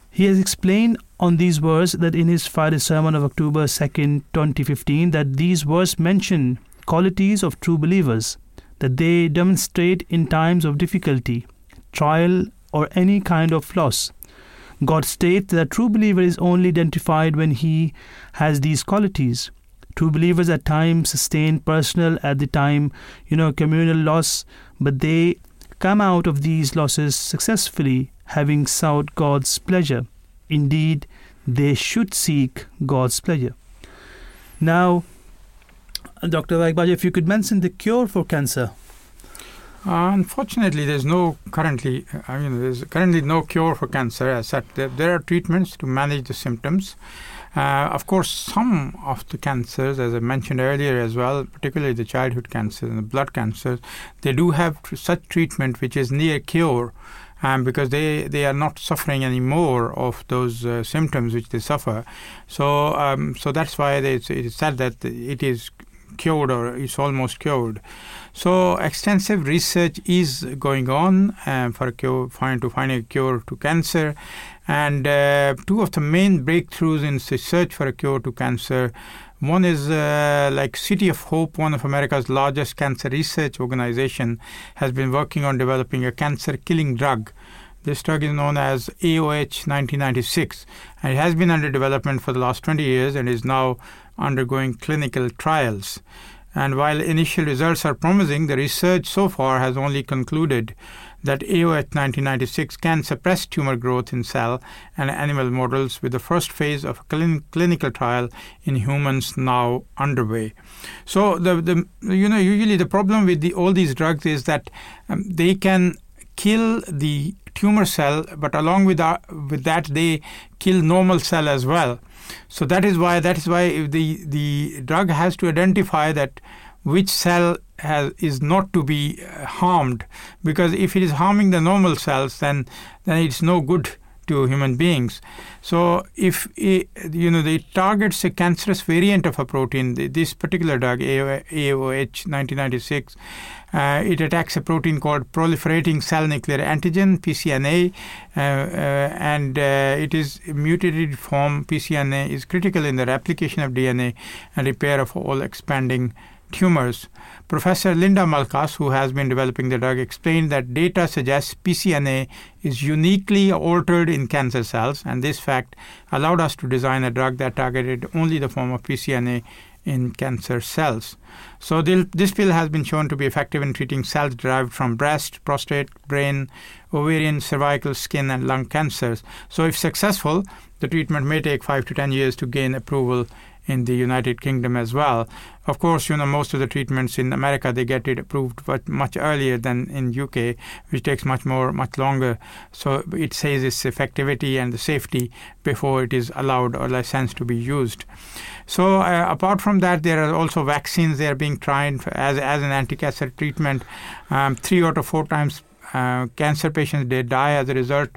He has explained on these words that in his Friday sermon of October 2nd, 2015, that these words mention qualities of true believers, that they demonstrate in times of difficulty, trial, or any kind of loss. God states that a true believer is only identified when he has these qualities. True believers at times sustain personal, at the time, you know, communal loss, but they come out of these losses successfully, having sought God's pleasure. Indeed, they should seek God's pleasure. Now, Dr. Raghbaja, if you could mention the cure for cancer. Uh, unfortunately, there's no currently. I mean, there's currently no cure for cancer. As such, there, there are treatments to manage the symptoms. Uh, of course, some of the cancers, as I mentioned earlier as well, particularly the childhood cancers and the blood cancers, they do have such treatment which is near cure. Um, because they, they are not suffering anymore of those uh, symptoms which they suffer. So so um, that's why they, it is said that it is cured or it's almost cured. So extensive research is going on uh, for cure, find to find a cure to cancer, and uh, two of the main breakthroughs in the search for a cure to cancer. One is uh, like City of Hope, one of America's largest cancer research organization, has been working on developing a cancer-killing drug. This drug is known as AOH 1996 and it has been under development for the last 20 years and is now undergoing clinical trials. And while initial results are promising, the research so far has only concluded that AOH 1996 can suppress tumor growth in cell and animal models with the first phase of a clin- clinical trial in humans now underway. So the, the you know usually the problem with the, all these drugs is that um, they can kill the tumor cell, but along with that, with that they kill normal cell as well. So that is why that is why the the drug has to identify that which cell has, is not to be uh, harmed because if it is harming the normal cells then then it's no good to human beings. So if it, you know it targets a cancerous variant of a protein, this particular drug AOH 1996 uh, it attacks a protein called proliferating cell nuclear antigen (PCNA), uh, uh, and uh, it is mutated form PCNA is critical in the replication of DNA and repair of all expanding tumors. Professor Linda Malkas, who has been developing the drug, explained that data suggests PCNA is uniquely altered in cancer cells, and this fact allowed us to design a drug that targeted only the form of PCNA in cancer cells. So this pill has been shown to be effective in treating cells derived from breast, prostate, brain, ovarian, cervical, skin, and lung cancers. So if successful, the treatment may take five to ten years to gain approval in the United Kingdom as well. Of course, you know most of the treatments in America they get it approved but much earlier than in UK, which takes much more, much longer. So it says its effectivity and the safety before it is allowed or licensed to be used. So uh, apart from that, there are also vaccines. They are being tried as as an anti-cancer treatment. Um, three out of four times, uh, cancer patients they die as a result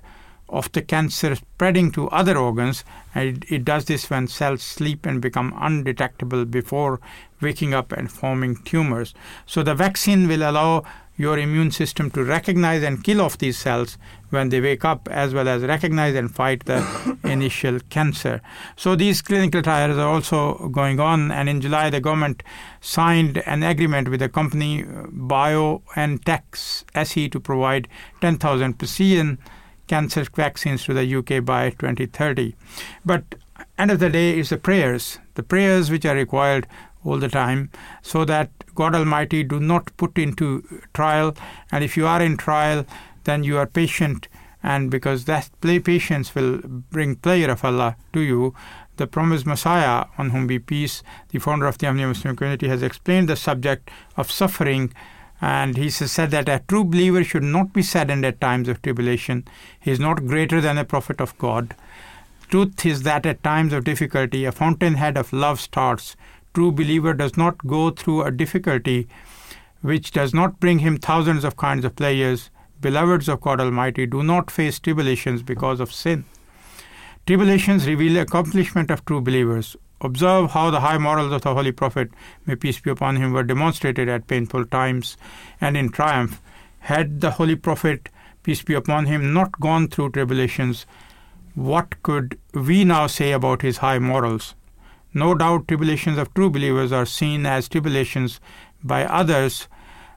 of the cancer spreading to other organs. And it, does this when cells sleep and become undetectable before waking up and forming tumors. So the vaccine will allow your immune system to recognize and kill off these cells when they wake up, as well as recognize and fight the <coughs> initial cancer. So these clinical trials are also going on, and in July the government signed an agreement with the company uh, BioNTech SE to provide 10,000 precision cancer vaccines to the UK by 2030. But end of the day is the prayers, the prayers which are required all the time, so that God Almighty do not put into trial. And if you are in trial, then you are patient, and because that play patience will bring pleasure of Allah to you. The promised Messiah, on whom be peace, the founder of the Muslim community, has explained the subject of suffering and he said that a true believer should not be saddened at times of tribulation. He is not greater than a prophet of God. Truth is that at times of difficulty, a fountainhead of love starts. True believer does not go through a difficulty which does not bring him thousands of kinds of pleasures. Beloveds of God Almighty, do not face tribulations because of sin. Tribulations reveal accomplishment of true believers. Observe how the high morals of the Holy Prophet, may peace be upon him, were demonstrated at painful times and in triumph. Had the Holy Prophet, peace be upon him, not gone through tribulations, what could we now say about his high morals? No doubt tribulations of true believers are seen as tribulations by others,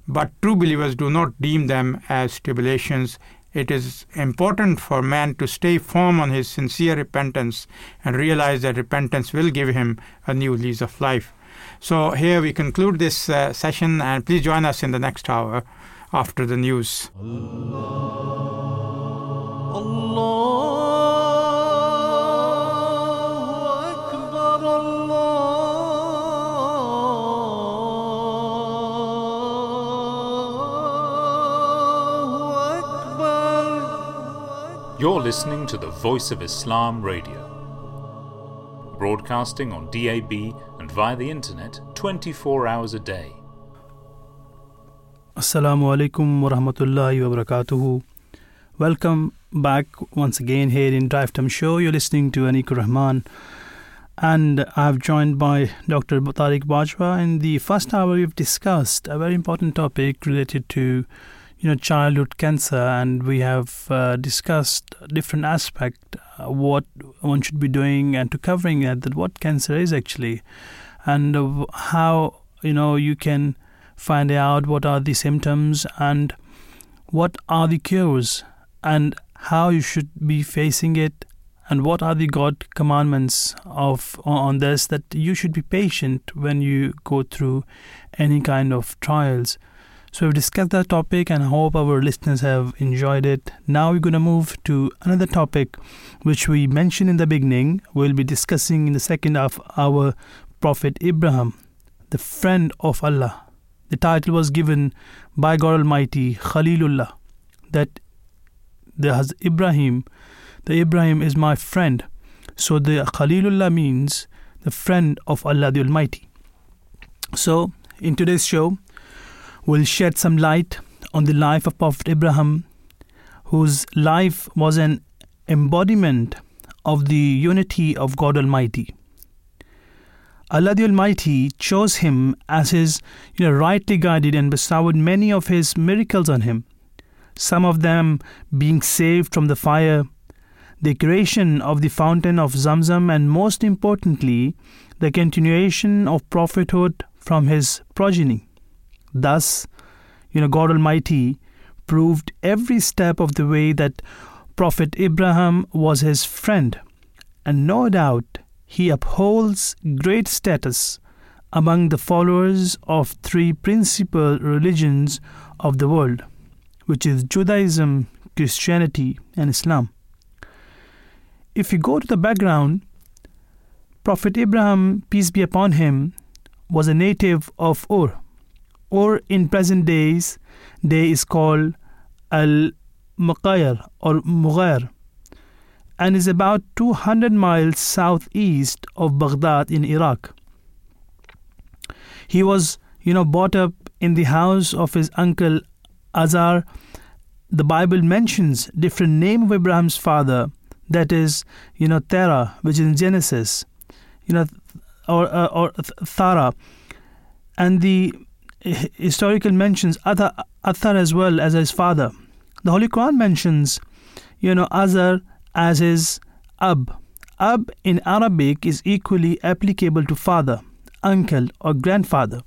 but true believers do not deem them as tribulations it is important for man to stay firm on his sincere repentance and realize that repentance will give him a new lease of life. So, here we conclude this uh, session, and please join us in the next hour after the news. Allah. Allah. You're listening to the Voice of Islam Radio, broadcasting on DAB and via the internet 24 hours a day. Assalamu alaikum wa rahmatullahi wa barakatuhu. Welcome back once again here in Drive Time Show. You're listening to Anik Rahman, and I've joined by Dr. Tariq Bajwa. In the first hour, we've discussed a very important topic related to you know childhood cancer and we have uh, discussed different aspect uh, what one should be doing and to covering that, that what cancer is actually and uh, how you know you can find out what are the symptoms and what are the cures and how you should be facing it and what are the god commandments of on this that you should be patient when you go through any kind of trials so we've discussed that topic and I hope our listeners have enjoyed it. Now we're going to move to another topic which we mentioned in the beginning. We'll be discussing in the second half our Prophet Ibrahim, the friend of Allah. The title was given by God Almighty, Khalilullah, that the has Ibrahim, the Ibrahim is my friend. So the Khalilullah means the friend of Allah the Almighty. So in today's show, will shed some light on the life of Prophet Abraham, whose life was an embodiment of the unity of God Almighty. Allah the Almighty chose him as his you know, rightly guided and bestowed many of his miracles on him, some of them being saved from the fire, the creation of the fountain of Zamzam, and most importantly, the continuation of prophethood from his progeny. Thus, you know, God Almighty proved every step of the way that Prophet Abraham was his friend, and no doubt he upholds great status among the followers of three principal religions of the world, which is Judaism, Christianity, and Islam. If you go to the background, Prophet Abraham, peace be upon him, was a native of Ur. Ur in present days day is called Al Muqayyar or Mughayr and is about 200 miles southeast of Baghdad in Iraq. He was, you know, brought up in the house of his uncle Azar. The Bible mentions different name of Abraham's father, that is, you know, Terah, which is in Genesis, you know, or uh, or Thara, and the historical mentions Athar, Athar as well as his father. The Holy Quran mentions, you know, Azar as his Ab. Ab in Arabic is equally applicable to father, uncle, or grandfather.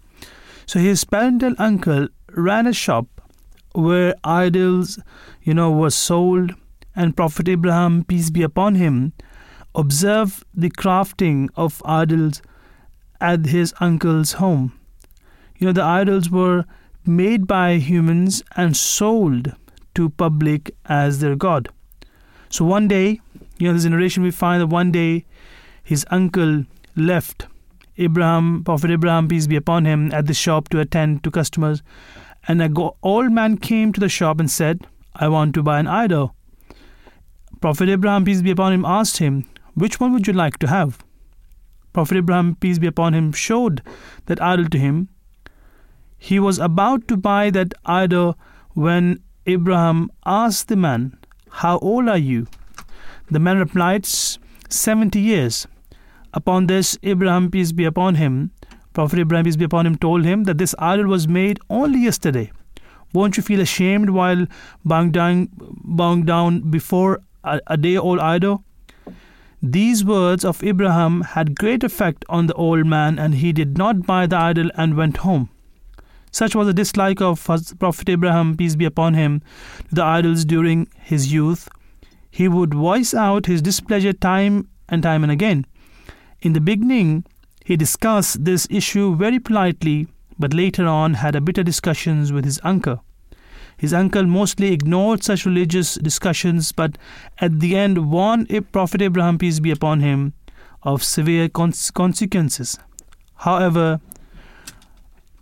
So his parental uncle ran a shop where idols, you know, were sold, and Prophet Abraham, peace be upon him, observed the crafting of idols at his uncle's home. You know, the idols were made by humans and sold to public as their god. So one day, you know, this narration we find that one day his uncle left Abraham, Prophet Abraham, peace be upon him, at the shop to attend to customers. And an old man came to the shop and said, I want to buy an idol. Prophet Abraham, peace be upon him, asked him, Which one would you like to have? Prophet Abraham, peace be upon him, showed that idol to him. He was about to buy that idol when Abraham asked the man, How old are you? The man replied, Seventy years. Upon this, Abraham, peace be upon him, Prophet Abraham, peace be upon him, told him that this idol was made only yesterday. Won't you feel ashamed while bowing down, bowing down before a, a day old idol? These words of Abraham had great effect on the old man, and he did not buy the idol and went home. Such was the dislike of Prophet Abraham, peace be upon him, to the idols during his youth. He would voice out his displeasure time and time and again. In the beginning, he discussed this issue very politely, but later on had a bitter discussions with his uncle. His uncle mostly ignored such religious discussions, but at the end warned Prophet Abraham, peace be upon him, of severe consequences. However,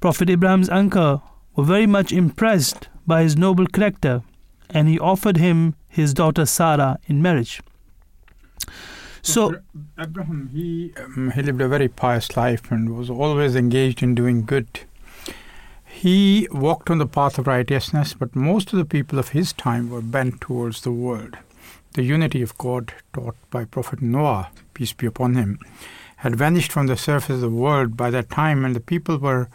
Prophet Abraham's uncle were very much impressed by his noble character, and he offered him his daughter Sarah in marriage. So, Abraham, he um, he lived a very pious life and was always engaged in doing good. He walked on the path of righteousness, but most of the people of his time were bent towards the world. The unity of God taught by Prophet Noah, peace be upon him, had vanished from the surface of the world by that time, and the people were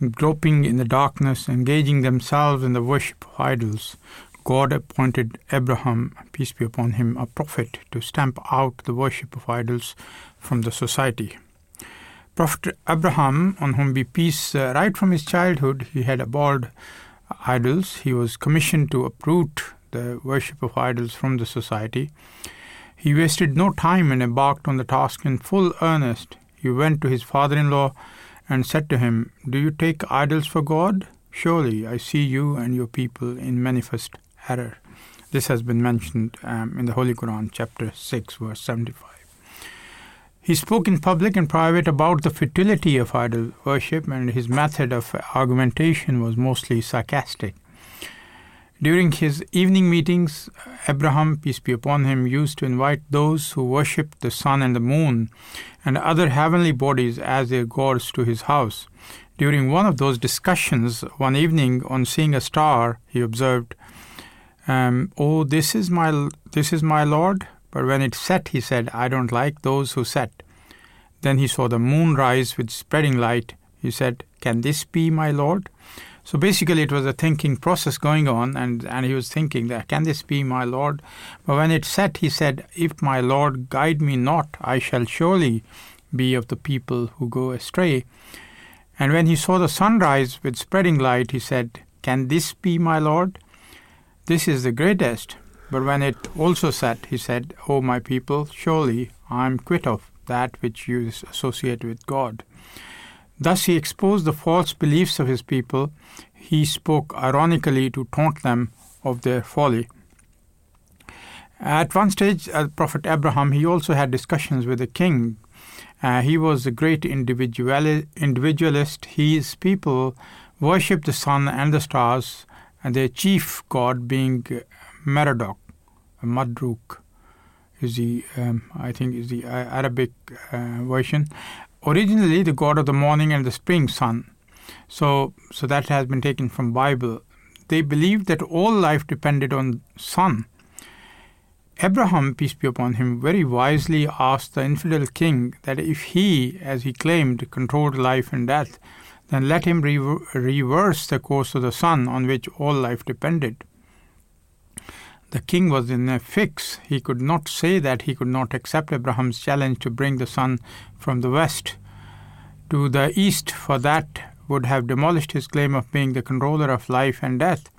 groping in the darkness, engaging themselves in the worship of idols. God appointed Abraham, peace be upon him, a prophet to stamp out the worship of idols from the society. Prophet Abraham, on whom be peace, uh, right from his childhood, he had abhorred idols. He was commissioned to uproot the worship of idols from the society. He wasted no time and embarked on the task in full earnest. He went to his father in law and said to him, Do you take idols for God? Surely I see you and your people in manifest error. This has been mentioned um, in the Holy Quran, chapter 6, verse 75. He spoke in public and private about the futility of idol worship, and his method of argumentation was mostly sarcastic. During his evening meetings, Abraham, peace be upon him, used to invite those who worshipped the sun and the moon and other heavenly bodies as their gods to his house. During one of those discussions, one evening, on seeing a star, he observed, um, "Oh, this is my this is my Lord." But when it set, he said, I don't like those who set. Then he saw the moon rise with spreading light. He said, Can this be my Lord? So basically, it was a thinking process going on, and, and he was thinking that, Can this be my Lord? But when it set, he said, If my Lord guide me not, I shall surely be of the people who go astray. And when he saw the sun rise with spreading light, he said, Can this be my Lord? This is the greatest. But when it also set, he said, O my people, surely I am quit of that which you associate with God. Thus, he exposed the false beliefs of his people. He spoke ironically to taunt them of their folly. At one stage, uh, Prophet Abraham, he also had discussions with the king. Uh, he was a great individuali- individualist. His people worshipped the sun and the stars, and their chief god being Merodach, Madruk, is the um, I think is the uh, Arabic uh, version. Originally, the god of the morning and the spring sun. So, so that has been taken from Bible. They believed that all life depended on sun. Abraham, peace be upon him, very wisely asked the infidel king that if he, as he claimed, controlled life and death, then let him re- reverse the course of the sun on which all life depended. The king was in a fix. He could not say that he could not accept Abraham's challenge to bring the sun from the west to the east, for that would have demolished his claim of being the controller of life and death.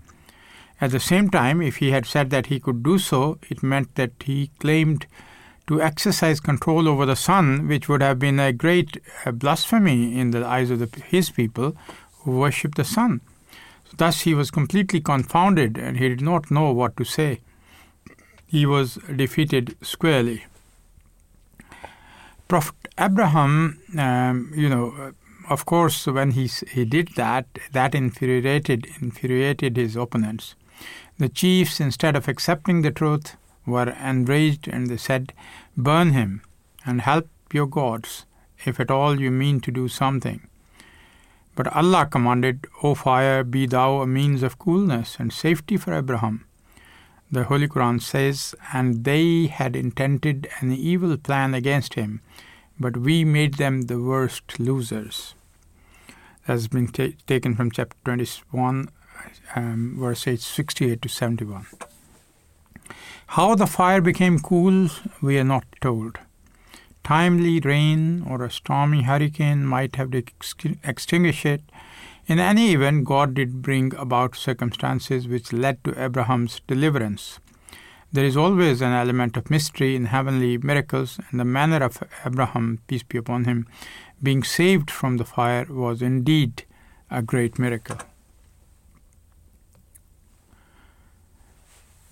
At the same time, if he had said that he could do so, it meant that he claimed to exercise control over the sun, which would have been a great blasphemy in the eyes of the, his people who worship the sun. Thus, he was completely confounded and he did not know what to say. He was defeated squarely. Prophet Abraham, um, you know, of course, when he he did that, that infuriated infuriated his opponents. The chiefs, instead of accepting the truth, were enraged and they said, Burn him and help your gods, if at all you mean to do something. But Allah commanded, O fire, be thou a means of coolness and safety for Abraham. The Holy Quran says, And they had intended an evil plan against him, but we made them the worst losers. That has been ta- taken from chapter 21 um, verses 68 to 71. How the fire became cool, we are not told. Timely rain or a stormy hurricane might have extinguished it. In any event, God did bring about circumstances which led to Abraham's deliverance. There is always an element of mystery in heavenly miracles, and the manner of Abraham, peace be upon him, being saved from the fire was indeed a great miracle.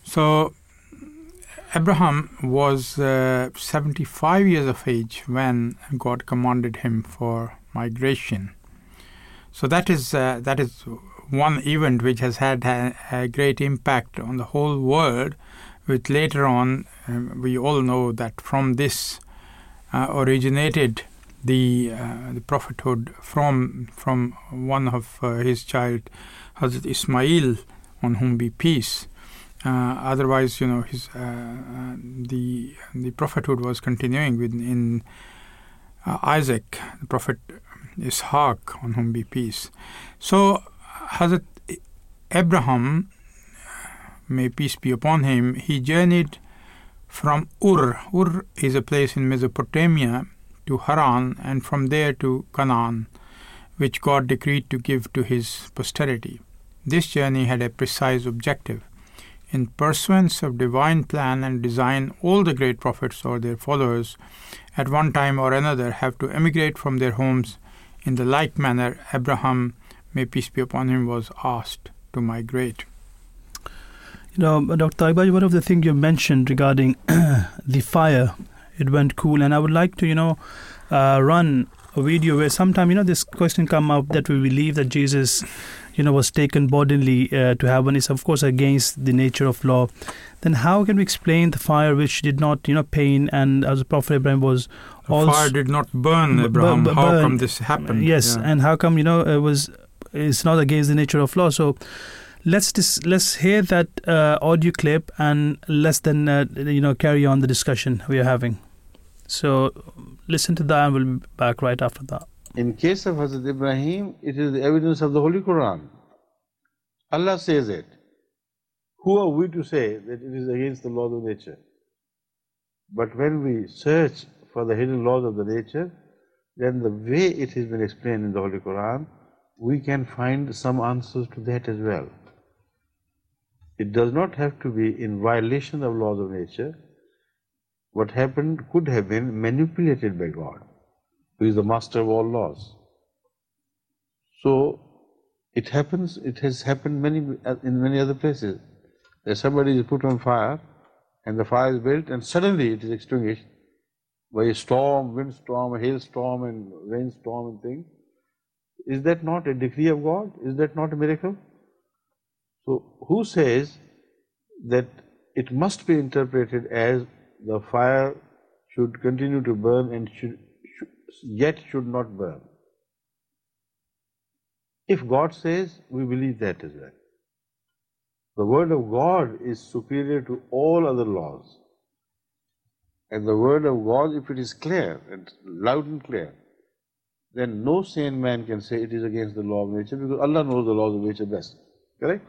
So, Abraham was uh, 75 years of age when God commanded him for migration. So that is uh, that is one event which has had a, a, great impact on the whole world. Which later on um, we all know that from this uh, originated the uh, the prophethood from from one of uh, his child, Hazrat Ismail, on whom be peace. Uh, otherwise, you know, his uh, uh, the the prophethood was continuing with in Isaac, the prophet Ishaq, on whom be peace. So, Hazrat Abraham, may peace be upon him, he journeyed from Ur. Ur is a place in Mesopotamia to Haran, and from there to Canaan, which God decreed to give to his posterity. This journey had a precise objective in pursuance of divine plan and design, all the great prophets or their followers at one time or another have to emigrate from their homes. In the like manner, Abraham, may peace be upon him, was asked to migrate. You know, Dr. Taibaji, one of the things you mentioned regarding <clears throat> the fire, it went cool, and I would like to, you know, uh, run a video where sometime, you know, this question come up that we believe that Jesus you know was taken bodily uh, to heaven is of course against the nature of law. Then how can we explain the fire which did not you know pain and as the prophet abraham was the also fire did not burn Abraham b- b- how come this happened? Yes yeah. and how come you know it was it's not against the nature of law. So let's dis- let's hear that uh, audio clip and let's then uh, you know carry on the discussion we are having. So listen to that and we'll be back right after that in case of Hazrat Ibrahim, it is the evidence of the Holy Quran. Allah says it. Who are we to say that it is against the laws of nature? But when we search for the hidden laws of the nature, then the way it has been explained in the Holy Quran, we can find some answers to that as well. It does not have to be in violation of laws of nature. What happened could have been manipulated by God who is the master of all laws. So it happens, it has happened many in many other places. That somebody is put on fire and the fire is built and suddenly it is extinguished by a storm, windstorm, hailstorm and rainstorm and things. Is that not a decree of God? Is that not a miracle? So who says that it must be interpreted as the fire should continue to burn and should, yet should not burn? If God says, we believe that as well. The word of God is superior to all other laws. And the word of God, if it is clear and loud and clear, then no sane man can say it is against the law of nature because Allah knows the laws of nature best. Correct?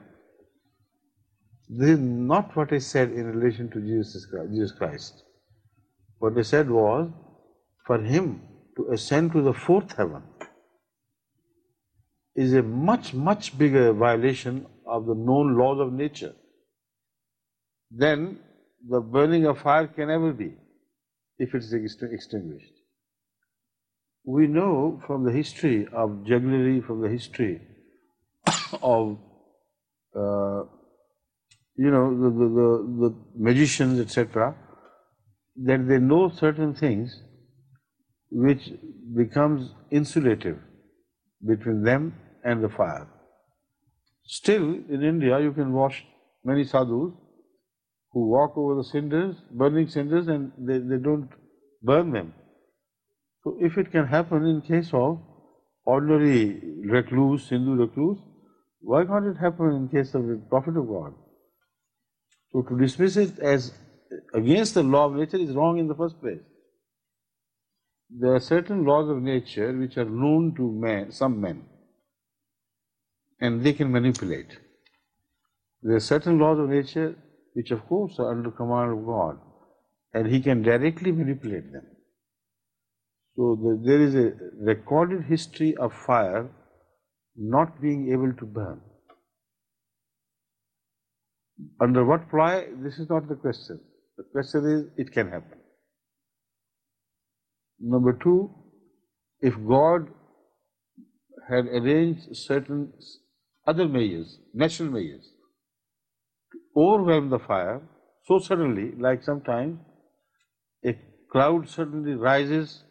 This is not what I said in relation to Jesus Christ. What I said was for him to ascend to the fourth heaven is a much, much bigger violation of the known laws of nature than the burning of fire can ever be if it is extinguished. We know from the history of jugglery, from the history of, uh, you know, the, the, the, the magicians, etc., that they know certain things which becomes insulative between them and the fire. Still, in India, you can watch many sadhus who walk over the cinders, burning cinders, and they, they don't burn them. So, if it can happen in case of ordinary recluse, Hindu recluse, why can't it happen in case of the Prophet of God? So, to dismiss it as against the law of nature is wrong in the first place. There are certain laws of nature which are known to men, some men and they can manipulate. There are certain laws of nature which, of course, are under command of God, and He can directly manipulate them. So the, there is a recorded history of fire not being able to burn. Under what ply? This is not the question. The question is, it can happen. Number two, if God had arranged certain other mayors, national mayors, to overwhelm the fire so suddenly, like sometimes a cloud suddenly rises,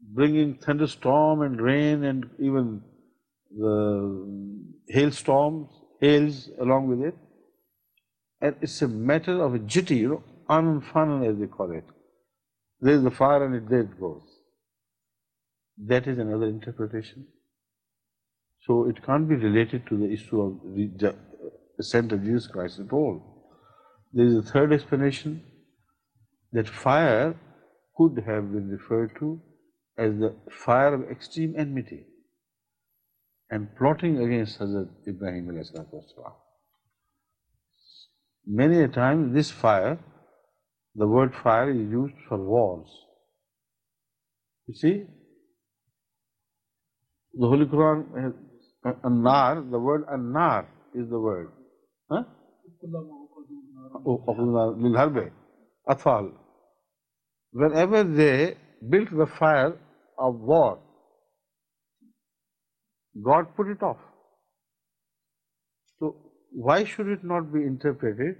bringing thunderstorm and rain and even the hailstorms, hails along with it. And it's a matter of a jitty, you know, unfun as they call it. There is the fire and it there it goes. That is another interpretation. So it can't be related to the issue of the ascent of Jesus Christ at all. There is a third explanation that fire could have been referred to as the fire of extreme enmity and plotting against Hazrat Ibrahim. Many a time this fire, the word fire is used for wars. You see, the Holy Quran uh, An-nar, the word an-nar is the word. Huh? Oh, Atfal. Whenever they built the fire of war, God put it off. So why should it not be interpreted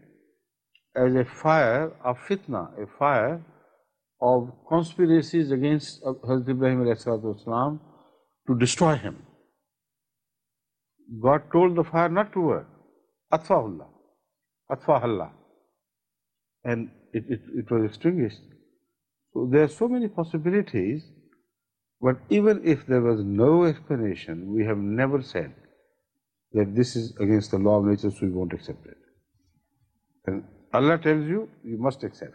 as a fire of fitna, a fire of conspiracies against uh, Hazrat Ibrahim to destroy him? God told the fire not to work. Atfahullah. Atfahallah. And it, it, it was extinguished. So there are so many possibilities, but even if there was no explanation, we have never said that this is against the law of nature, so we won't accept it. And Allah tells you, you must accept.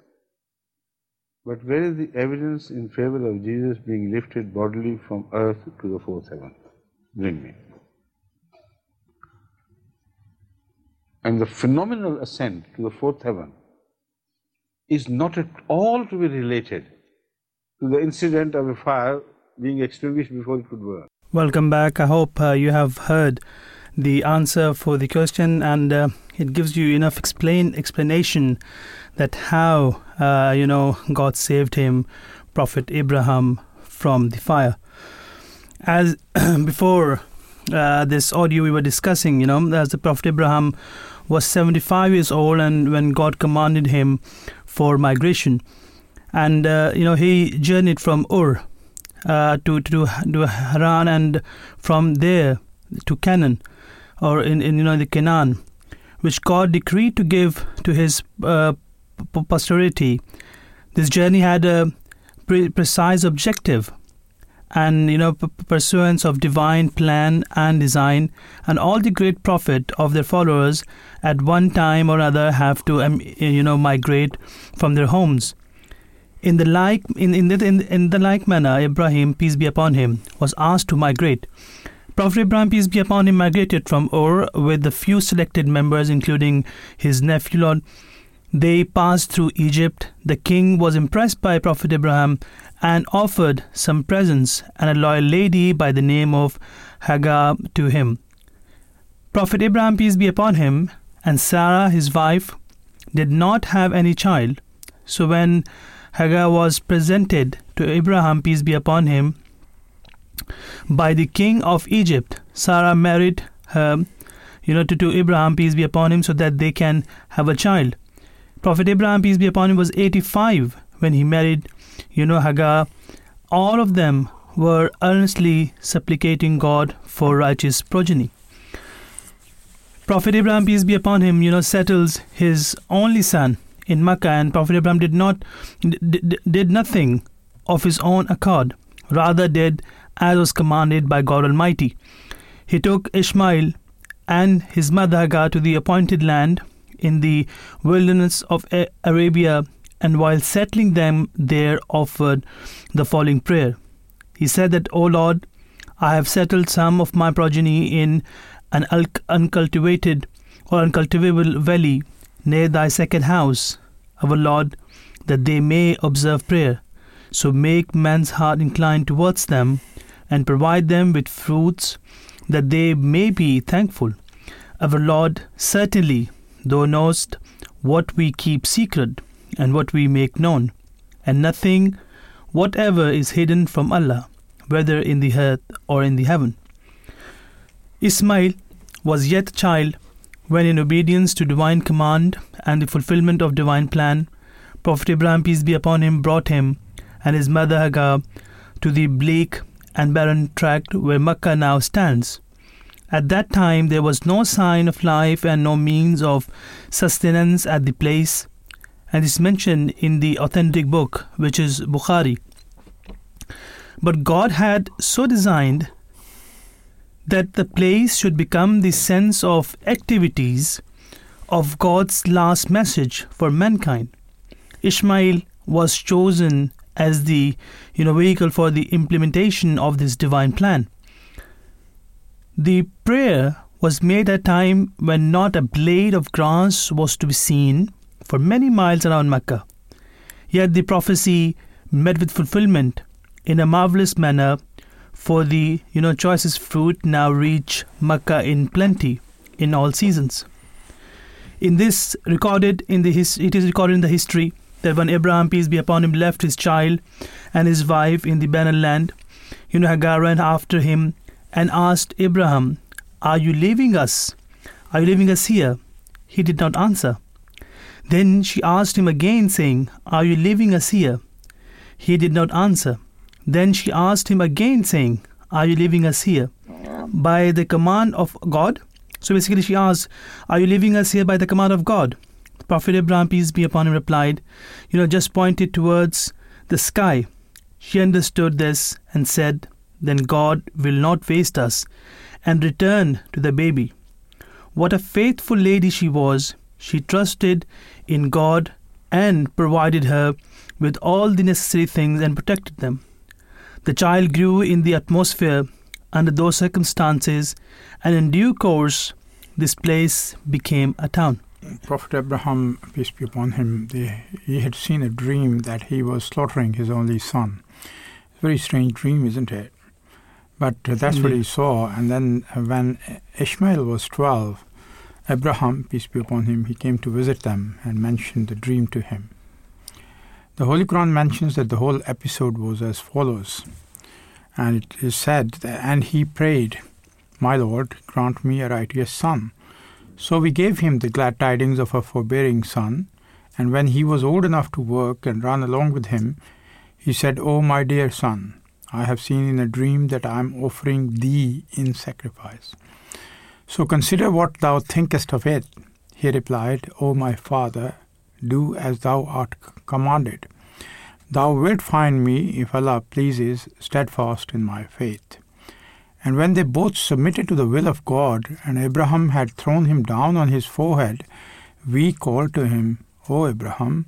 But where is the evidence in favor of Jesus being lifted bodily from earth to the fourth heaven? Bring me. and the phenomenal ascent to the fourth heaven is not at all to be related to the incident of a fire being extinguished before it could burn. Welcome back. I hope uh, you have heard the answer for the question and uh, it gives you enough explain explanation that how uh, you know God saved him prophet Abraham from the fire as <clears throat> before uh, this audio we were discussing, you know, as the Prophet Abraham was 75 years old and when God commanded him for migration. And, uh, you know, he journeyed from Ur uh, to, to, to Haran and from there to Canaan, or in, in you know, the Canaan, which God decreed to give to his uh, posterity. This journey had a pre- precise objective and you know p- pursuance of divine plan and design and all the great prophet of their followers at one time or other have to um, you know migrate from their homes in the like in in the, in, in the like manner Ibrahim peace be upon him was asked to migrate Prophet Ibrahim peace be upon him migrated from Ur with a few selected members including his nephew Lot they passed through Egypt. The king was impressed by Prophet Abraham and offered some presents and a loyal lady by the name of Hagar to him. Prophet Abraham, peace be upon him, and Sarah, his wife, did not have any child. So when Hagar was presented to Abraham, peace be upon him, by the king of Egypt, Sarah married her, you know, to, to Abraham, peace be upon him, so that they can have a child. Prophet Abraham, peace be upon him, was 85 when he married, you know, Hagar. All of them were earnestly supplicating God for righteous progeny. Prophet Abraham, peace be upon him, you know, settles his only son in Makkah, and Prophet Abraham did not did, did nothing of his own accord, rather did as was commanded by God Almighty. He took Ishmael and his mother Hagar to the appointed land in the wilderness of Arabia, and while settling them there, offered the following prayer. He said that, O Lord, I have settled some of my progeny in an uncultivated or uncultivable valley near thy second house, our Lord, that they may observe prayer. So make man's heart inclined towards them, and provide them with fruits, that they may be thankful. Our Lord, certainly Thou knowest what we keep secret and what we make known, and nothing whatever is hidden from Allah, whether in the earth or in the heaven. Ismail was yet a child when, in obedience to divine command and the fulfillment of divine plan, Prophet Ibrahim, peace be upon him, brought him and his mother Hagar to the bleak and barren tract where Mecca now stands. At that time, there was no sign of life and no means of sustenance at the place, and is mentioned in the authentic book, which is Bukhari. But God had so designed that the place should become the sense of activities of God's last message for mankind. Ishmael was chosen as the you know vehicle for the implementation of this divine plan. The prayer was made at a time when not a blade of grass was to be seen for many miles around Mecca. Yet the prophecy met with fulfillment in a marvelous manner, for the you know choicest fruit now reach Mecca in plenty in all seasons. In this recorded in the his, it is recorded in the history that when Abraham peace be upon him left his child and his wife in the barren land, you know Hagar ran after him and asked Abraham, Are you leaving us? Are you leaving us here? He did not answer. Then she asked him again, saying, Are you leaving us here? He did not answer. Then she asked him again, saying, Are you leaving us here? By the command of God? So basically, she asked, Are you leaving us here by the command of God? Prophet Abraham, peace be upon him, replied, You know, just pointed towards the sky. She understood this and said, then God will not waste us and return to the baby. What a faithful lady she was! She trusted in God and provided her with all the necessary things and protected them. The child grew in the atmosphere under those circumstances, and in due course, this place became a town. Prophet Abraham, peace be upon him, he had seen a dream that he was slaughtering his only son. It's a very strange dream, isn't it? But uh, that's what he mm. saw. And then uh, when Ishmael was 12, Abraham, peace be upon him, he came to visit them and mentioned the dream to him. The Holy Quran mentions that the whole episode was as follows. And it is said, that, and he prayed My Lord, grant me a righteous son. So we gave him the glad tidings of a forbearing son, and when he was old enough to work and run along with him, he said, O my dear son, I have seen in a dream that I am offering thee in sacrifice. So consider what thou thinkest of it. He replied, O my father, do as thou art commanded. Thou wilt find me, if Allah pleases, steadfast in my faith. And when they both submitted to the will of God, and Abraham had thrown him down on his forehead, we called to him, O Abraham,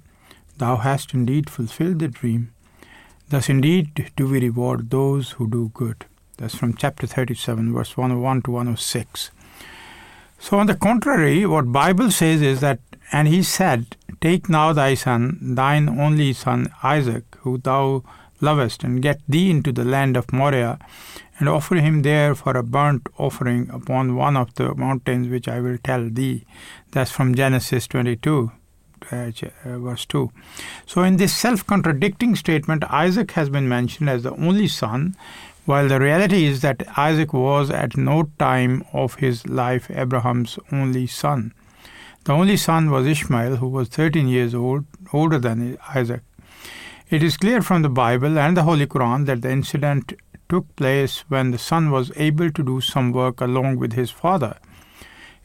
thou hast indeed fulfilled the dream. Thus indeed do we reward those who do good. That's from chapter 37, verse 101 to 106. So on the contrary, what Bible says is that, and he said, Take now thy son, thine only son Isaac, who thou lovest, and get thee into the land of Moriah, and offer him there for a burnt offering upon one of the mountains which I will tell thee. That's from Genesis 22. Uh, uh, verse 2. So, in this self contradicting statement, Isaac has been mentioned as the only son, while the reality is that Isaac was at no time of his life Abraham's only son. The only son was Ishmael, who was 13 years old, older than Isaac. It is clear from the Bible and the Holy Quran that the incident took place when the son was able to do some work along with his father.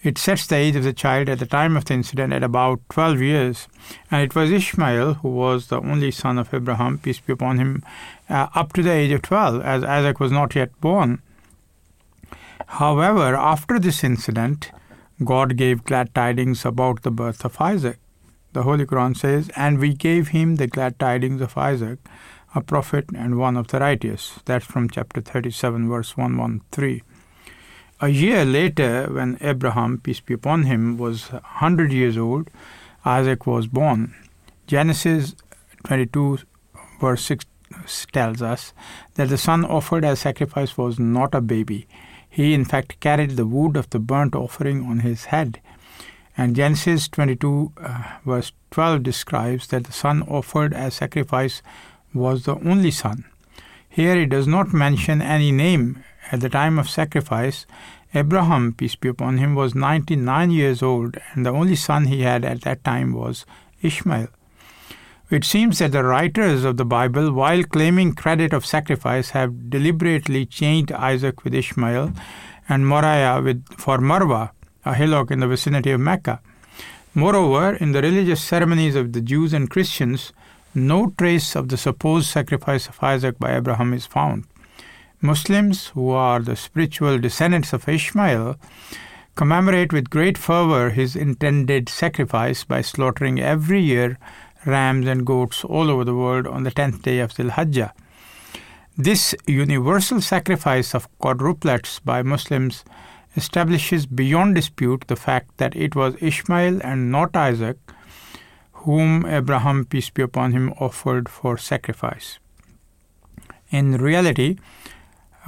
It sets the age of the child at the time of the incident at about 12 years, and it was Ishmael who was the only son of Abraham, peace be upon him, uh, up to the age of 12, as Isaac was not yet born. However, after this incident, God gave glad tidings about the birth of Isaac. The Holy Quran says, And we gave him the glad tidings of Isaac, a prophet and one of the righteous. That's from chapter 37, verse 113. A year later, when Abraham, peace be upon him, was 100 years old, Isaac was born. Genesis 22, verse 6 tells us that the son offered as sacrifice was not a baby. He, in fact, carried the wood of the burnt offering on his head. And Genesis 22, uh, verse 12 describes that the son offered as sacrifice was the only son. Here it does not mention any name at the time of sacrifice, Abraham, peace be upon him, was 99 years old, and the only son he had at that time was Ishmael. It seems that the writers of the Bible, while claiming credit of sacrifice, have deliberately changed Isaac with Ishmael and Moriah with, for Marwa, a hillock in the vicinity of Mecca. Moreover, in the religious ceremonies of the Jews and Christians, no trace of the supposed sacrifice of Isaac by Abraham is found. Muslims, who are the spiritual descendants of Ishmael, commemorate with great fervor his intended sacrifice by slaughtering every year rams and goats all over the world on the tenth day of Dhul Hijjah. This universal sacrifice of quadruplets by Muslims establishes beyond dispute the fact that it was Ishmael and not Isaac whom Abraham, peace be upon him, offered for sacrifice. In reality,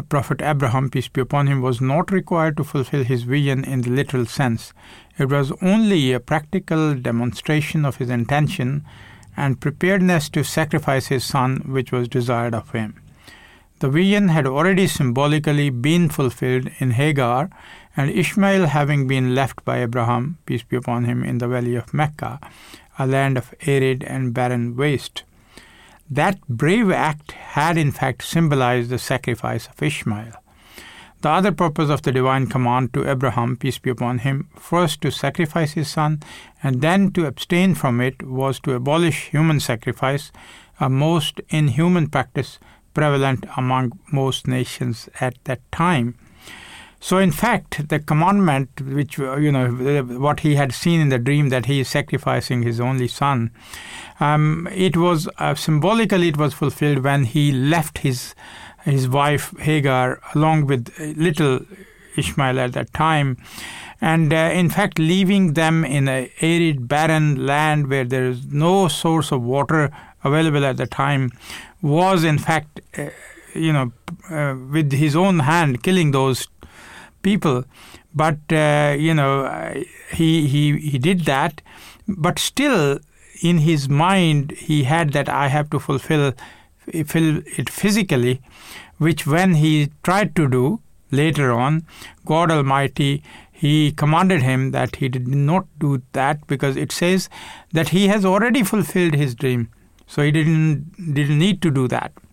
Prophet Abraham, peace be upon him, was not required to fulfill his vision in the literal sense. It was only a practical demonstration of his intention and preparedness to sacrifice his son, which was desired of him. The vision had already symbolically been fulfilled in Hagar, and Ishmael having been left by Abraham, peace be upon him, in the valley of Mecca, a land of arid and barren waste. That brave act had in fact symbolized the sacrifice of Ishmael. The other purpose of the divine command to Abraham, peace be upon him, first to sacrifice his son and then to abstain from it, was to abolish human sacrifice, a most inhuman practice prevalent among most nations at that time. So, in fact, the commandment, which, you know, what he had seen in the dream that he is sacrificing his only son, um, it was uh, symbolically it was fulfilled when he left his his wife Hagar along with little Ishmael at that time, and uh, in fact leaving them in a arid, barren land where there is no source of water available at the time, was in fact, uh, you know, uh, with his own hand killing those people. But uh, you know, he he he did that, but still in his mind he had that I have to fulfill, fulfill it physically, which when he tried to do, later on, God Almighty, He commanded him that he did not do that because it says that he has already fulfilled his dream. So he didn't didn't need to do that.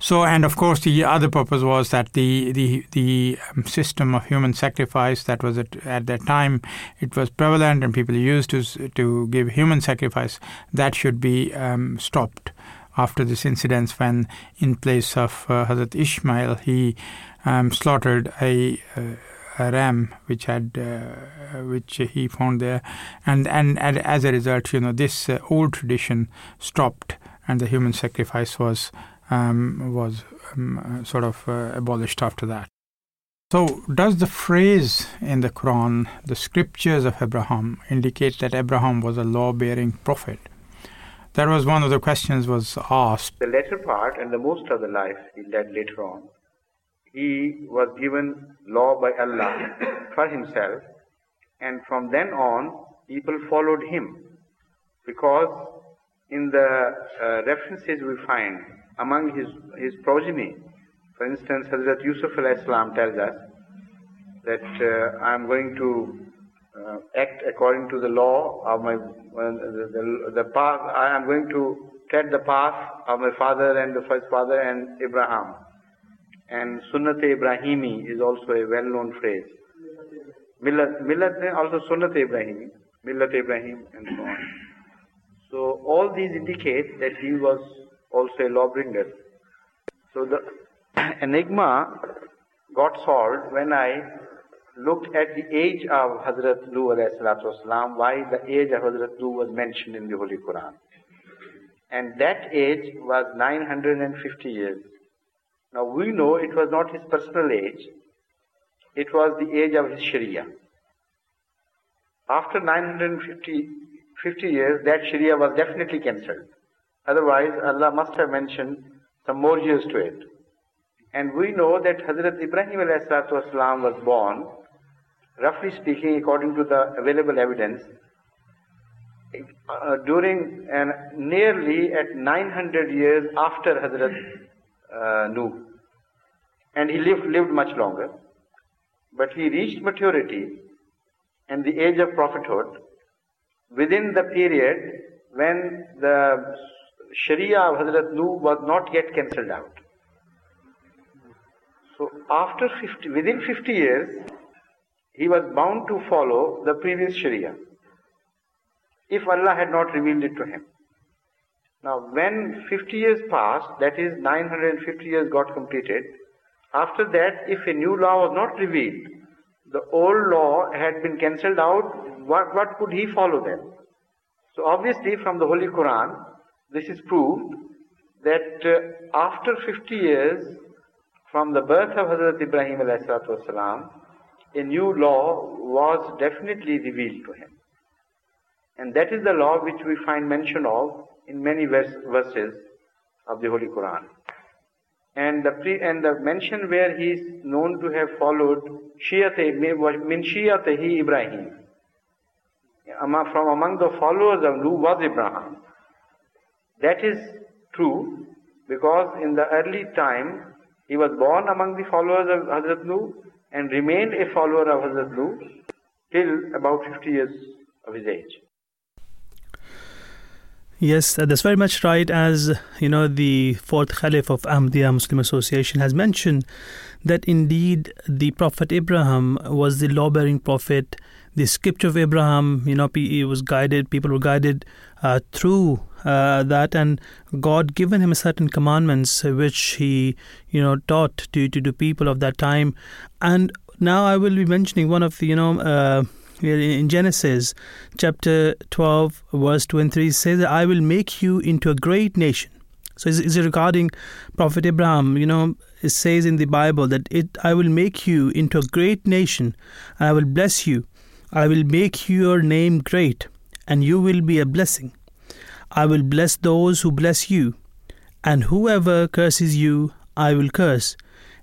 So, and of course, the other purpose was that the the the um, system of human sacrifice that was at, at that time it was prevalent and people used to to give human sacrifice that should be um, stopped after this incident when in place of uh, Hazrat Ishmael he um, slaughtered a, a, a, ram which had uh, which he found there. And, and, and as a result you know this uh, old tradition stopped and the human sacrifice was um, was um, uh, sort of uh, abolished after that. So, does the phrase in the Quran, the scriptures of Abraham, indicate that Abraham was a law-bearing prophet? That was one of the questions was asked. The latter part and the most of the life he led later on, he was given law by Allah <coughs> for himself, and from then on, people followed him because in the uh, references we find among his, his progeny. For instance, Hazrat Yusuf salam tells us that uh, I am going to uh, act according to the law of my, uh, the, the, the, path, I am going to tread the path of my father and the first father and Abraham. And Sunnat Ibrahimi is also a well-known phrase. Millat, millat also Sunnat Ibrahimi, Millat Ibrahim and so on. So all these indicate that he was also a lawbringer. So the <clears throat> enigma got solved when I looked at the age of Hazrat Nuh والسلام, why the age of Hazrat Nuh was mentioned in the Holy Quran. And that age was 950 years. Now we know it was not his personal age, it was the age of his Sharia. After 950 50 years, that Sharia was definitely cancelled. Otherwise, Allah must have mentioned some more years to it. And we know that Hazrat Ibrahim والسلام, was born, roughly speaking, according to the available evidence, uh, during and nearly at 900 years after Hazrat uh, Nuh. And he lived, lived much longer. But he reached maturity and the age of prophethood within the period when the Sharia of Hazrat Nuh was not yet cancelled out. So after 50, within 50 years, he was bound to follow the previous Sharia if Allah had not revealed it to him. Now, when 50 years passed, that is 950 years got completed, after that, if a new law was not revealed, the old law had been cancelled out, what, what could he follow then? So obviously from the Holy Quran, this is proved that uh, after 50 years from the birth of Hazrat Ibrahim والسلام, a new law was definitely revealed to him. And that is the law which we find mention of in many vers- verses of the Holy Quran. And the, pre- and the mention where he is known to have followed Shiyate, min Shiyatahi Ibrahim. From among the followers of Nuh was Ibrahim. That is true because in the early time he was born among the followers of Hazrat Nuh and remained a follower of Hazrat Nuh till about 50 years of his age. Yes, that's very much right. As you know, the fourth Caliph of Ahmadiyya Muslim Association has mentioned that indeed the Prophet Abraham was the law bearing prophet. The scripture of Abraham, you know, he was guided, people were guided uh, through uh, that, and God given him certain commandments which he, you know, taught to, to the people of that time. And now I will be mentioning one of the, you know, uh, in Genesis chapter 12, verse 23 says I will make you into a great nation. So is, is it regarding Prophet Abraham? You know, it says in the Bible that it I will make you into a great nation, and I will bless you. I will make your name great, and you will be a blessing. I will bless those who bless you, and whoever curses you, I will curse,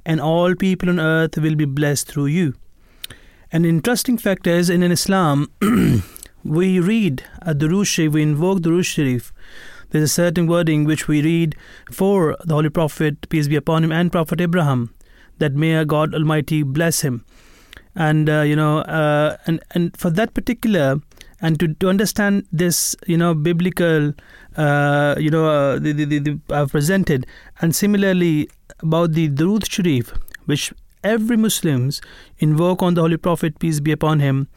and all people on earth will be blessed through you. An interesting fact is in Islam, <clears throat> we read at Durood Sharif, we invoke Durood Sharif. There's a certain wording which we read for the Holy Prophet, peace be upon him, and Prophet Abraham. that may God Almighty bless him. And uh, you know, uh, and and for that particular, and to, to understand this, you know, biblical, uh, you know, uh, the, the, the, I've presented, and similarly about the Durud Sharif, which every Muslims invoke on the Holy Prophet peace be upon him.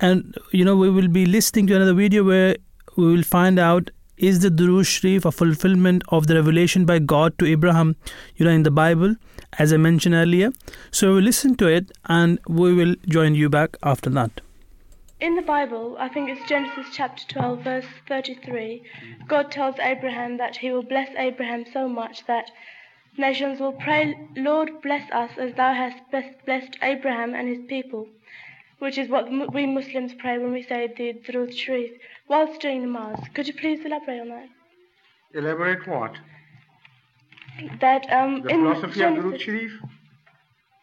And you know, we will be listening to another video where we will find out is the Durud Sharif a fulfillment of the revelation by God to Abraham, you know, in the Bible, as I mentioned earlier. So we'll listen to it and we will join you back after that. In the Bible, I think it's Genesis chapter 12, verse 33, God tells Abraham that he will bless Abraham so much that nations will pray, Lord, bless us as thou hast blessed Abraham and his people, which is what we Muslims pray when we say the Durud Sharif whilst doing the namaz. Could you please elaborate on that? Elaborate what? That um, the in philosophy Genesis, of Durud Sharif?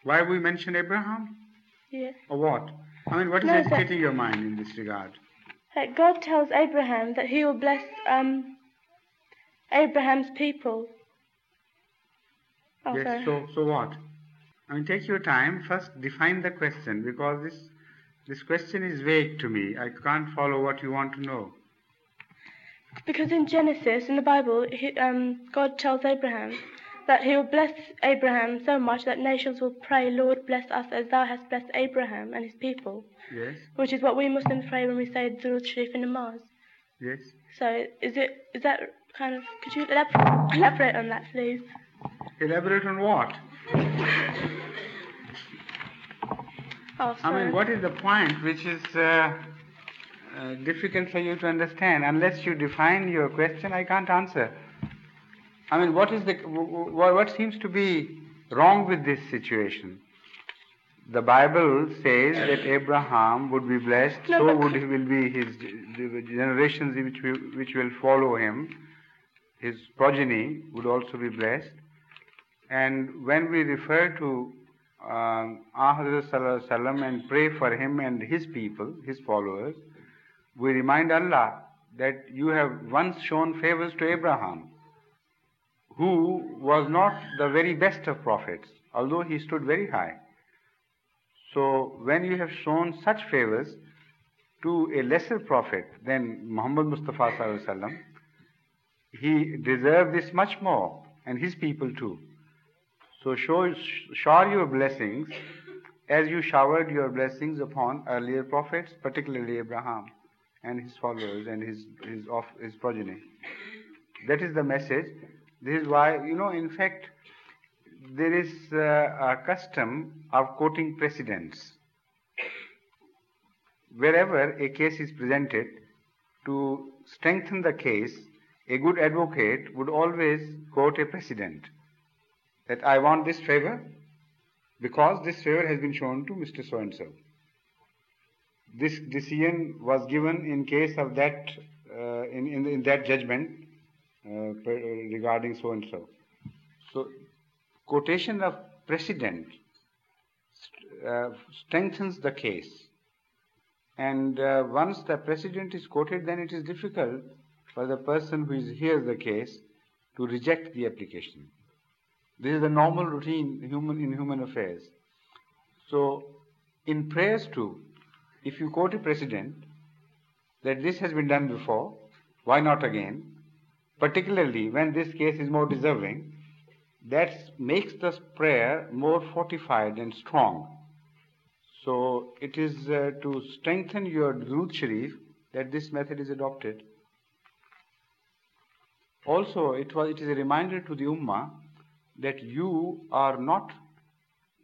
Why we mention Abraham? Yeah. Or what? I mean, what is No, sir. your mind in this regard? That God tells Abraham that he will bless um, Abraham's people. Oh, yes, sorry. so, so what? I mean, take your time. First, define the question because this, this question is vague to me. I can't follow what you want to know. Because in Genesis, in the Bible, he, um, God tells Abraham that he will bless Abraham so much that nations will pray, Lord, bless us as thou hast blessed Abraham and his people, Yes, which is what we Muslims pray when we say Durud Sharif in namaz. yes. So is it is that kind of? Could you elab- elaborate on that, please? Elaborate on what? Oh, I mean, what is the point which is uh, uh, difficult for you to understand? Unless you define your question, I can't answer. I mean, what is the what seems to be wrong with this situation? The Bible says that Abraham would be blessed, No, so would he will be his generations which will, which will follow him. His progeny would also be blessed. And when we refer to um, Ah and pray for him and his people, his followers, we remind Allah that you have once shown favors to Abraham, who was not the very best of prophets, although he stood very high. So when you have shown such favors to a lesser prophet than Muhammad Mustafa Wasallam, he deserved this much more, and his people too. So show, shower your blessings as you showered your blessings upon earlier prophets, particularly Abraham and his followers and his, his, of, his progeny. That is the message. This is why, you know, in fact, there is uh, a custom of quoting precedents. Wherever a case is presented, to strengthen the case, a good advocate would always quote a precedent that I want this favor because this favor has been shown to Mr. So and so. This decision was given in case of that, uh, in, in, in that judgment regarding so and so. So, quotation of precedent uh, strengthens the case. And uh, once the precedent is quoted, then it is difficult for the person who is hears the case to reject the application. This is the normal routine human in human affairs. So, in prayers too, if you quote a precedent that this has been done before, why not again? Particularly when this case is more deserving, that makes the prayer more fortified and strong. So it is uh, to strengthen your Durud Sharif that this method is adopted. Also, it, was, it is a reminder to the Ummah that you are not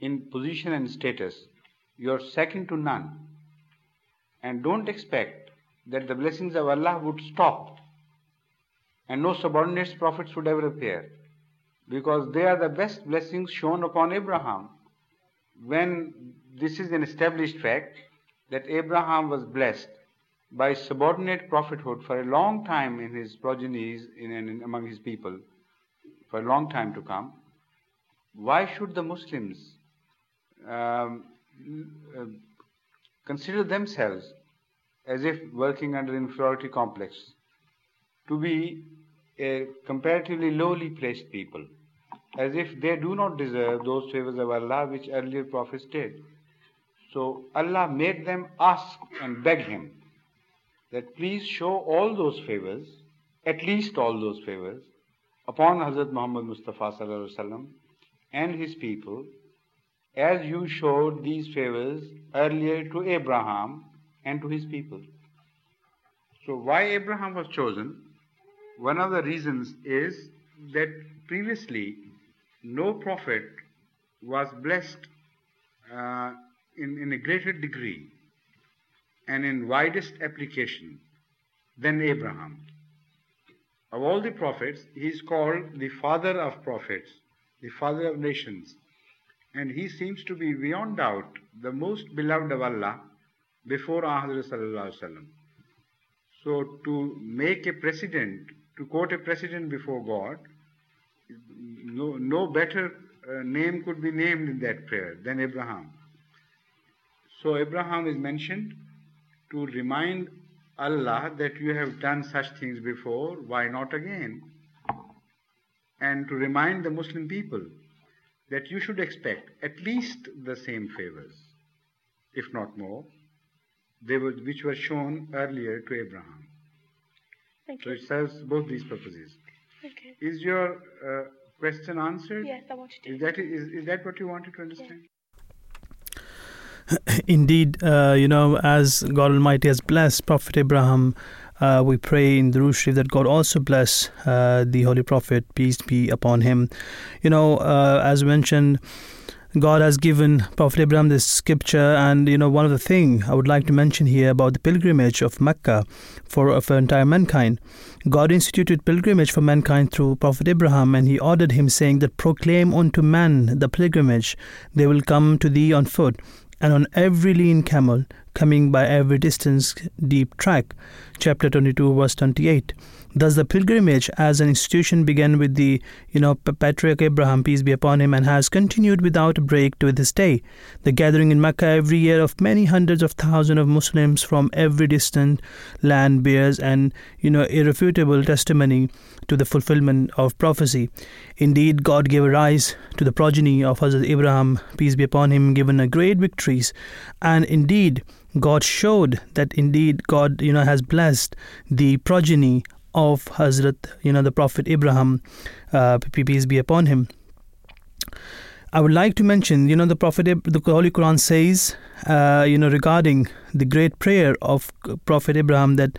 in position and status. You are second to none. And don't expect that the blessings of Allah would stop and no subordinate prophets would ever appear. Because they are the best blessings shown upon Abraham. When this is an established fact that Abraham was blessed by subordinate prophethood for a long time in his progenies, in, in, among his people, for a long time to come, why should the Muslims um, uh, consider themselves as if working under inferiority complex to be comparatively lowly placed people? as if they do not deserve those favors of Allah which earlier prophets did. So Allah made them ask and beg Him that please show all those favors, at least all those favors, upon Hazrat Muhammad Mustafa and his people, as you showed these favors earlier to Abraham and to his people. So why Abraham was chosen? One of the reasons is that previously no prophet was blessed uh, in, in a greater degree and in widest application than Abraham. Of all the prophets, he is called the father of prophets, the father of nations. And he seems to be beyond doubt the most beloved of Allah before Ahmad. So to make a precedent, to quote a precedent before God, no, no better uh, name could be named in that prayer than Abraham. So Abraham is mentioned to remind Allah that you have done such things before, why not again? And to remind the Muslim people that you should expect at least the same favors, if not more, they were, which were shown earlier to Abraham. Thank So you. it serves both these purposes. Okay. Is your uh, question answered? Yes, I wanted to. Is that, is, is that what you wanted to understand? <laughs> Indeed, uh, you know, as God Almighty has blessed Prophet Abraham, uh, we pray in the Durud Sharif that God also bless uh, the Holy Prophet, peace be upon him. You know, uh, as mentioned, God has given Prophet Abraham this scripture, and you know, one of the thing I would like to mention here about the pilgrimage of Mecca for, for entire mankind. God instituted pilgrimage for mankind through Prophet Abraham, and he ordered him, saying that proclaim unto man the pilgrimage, they will come to thee on foot and on every lean camel, coming by every distance deep track. Chapter 22, verse 28. Thus, the pilgrimage as an institution begin with the, you know, patriarch Abraham, peace be upon him, and has continued without a break to this day. The gathering in Mecca every year of many hundreds of thousands of Muslims from every distant land bears an, you know, irrefutable testimony to the fulfillment of prophecy. Indeed, God gave rise to the progeny of Hazrat Abraham, peace be upon him, given a great victories, and indeed, God showed that indeed God, you know, has blessed the progeny of Hazrat, you know, the Prophet Ibrahim, uh, peace be upon him. I would like to mention, you know, the Prophet, the Holy Quran says, uh, you know, regarding the great prayer of Prophet Ibrahim that,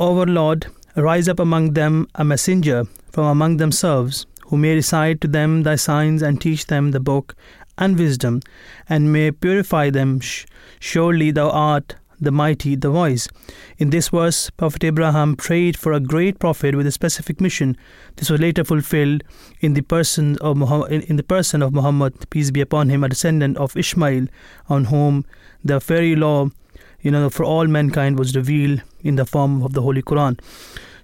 Our Lord, rise up among them a messenger from among themselves, who may recite to them thy signs and teach them the book and wisdom, and may purify them. Surely thou art the mighty, the wise. In this verse, Prophet Abraham prayed for a great prophet with a specific mission. This was later fulfilled in the person of Muhammad, in the person of Muhammad, peace be upon him, a descendant of Ishmael, on whom the fairy law, you know, for all mankind was revealed in the form of the Holy Quran.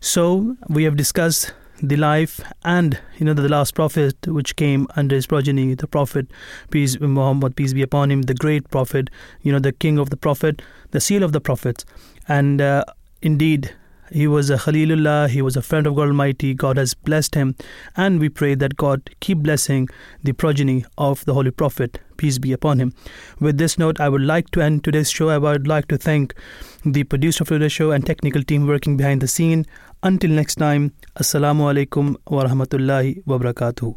So we have discussed the life and you know the last prophet which came under his progeny the prophet peace muhammad peace be upon him the great prophet you know the king of the prophet the seal of the prophets and uh, indeed he was a Khalilullah, he was a friend of God Almighty. God has blessed him, and we pray that God keep blessing the progeny of the Holy Prophet, peace be upon him. With this note, I would like to end today's show. I would like to thank the producer of today's show and technical team working behind the scene. Until next time, Assalamu alaikum wa rahmatullahi wa barakatuh.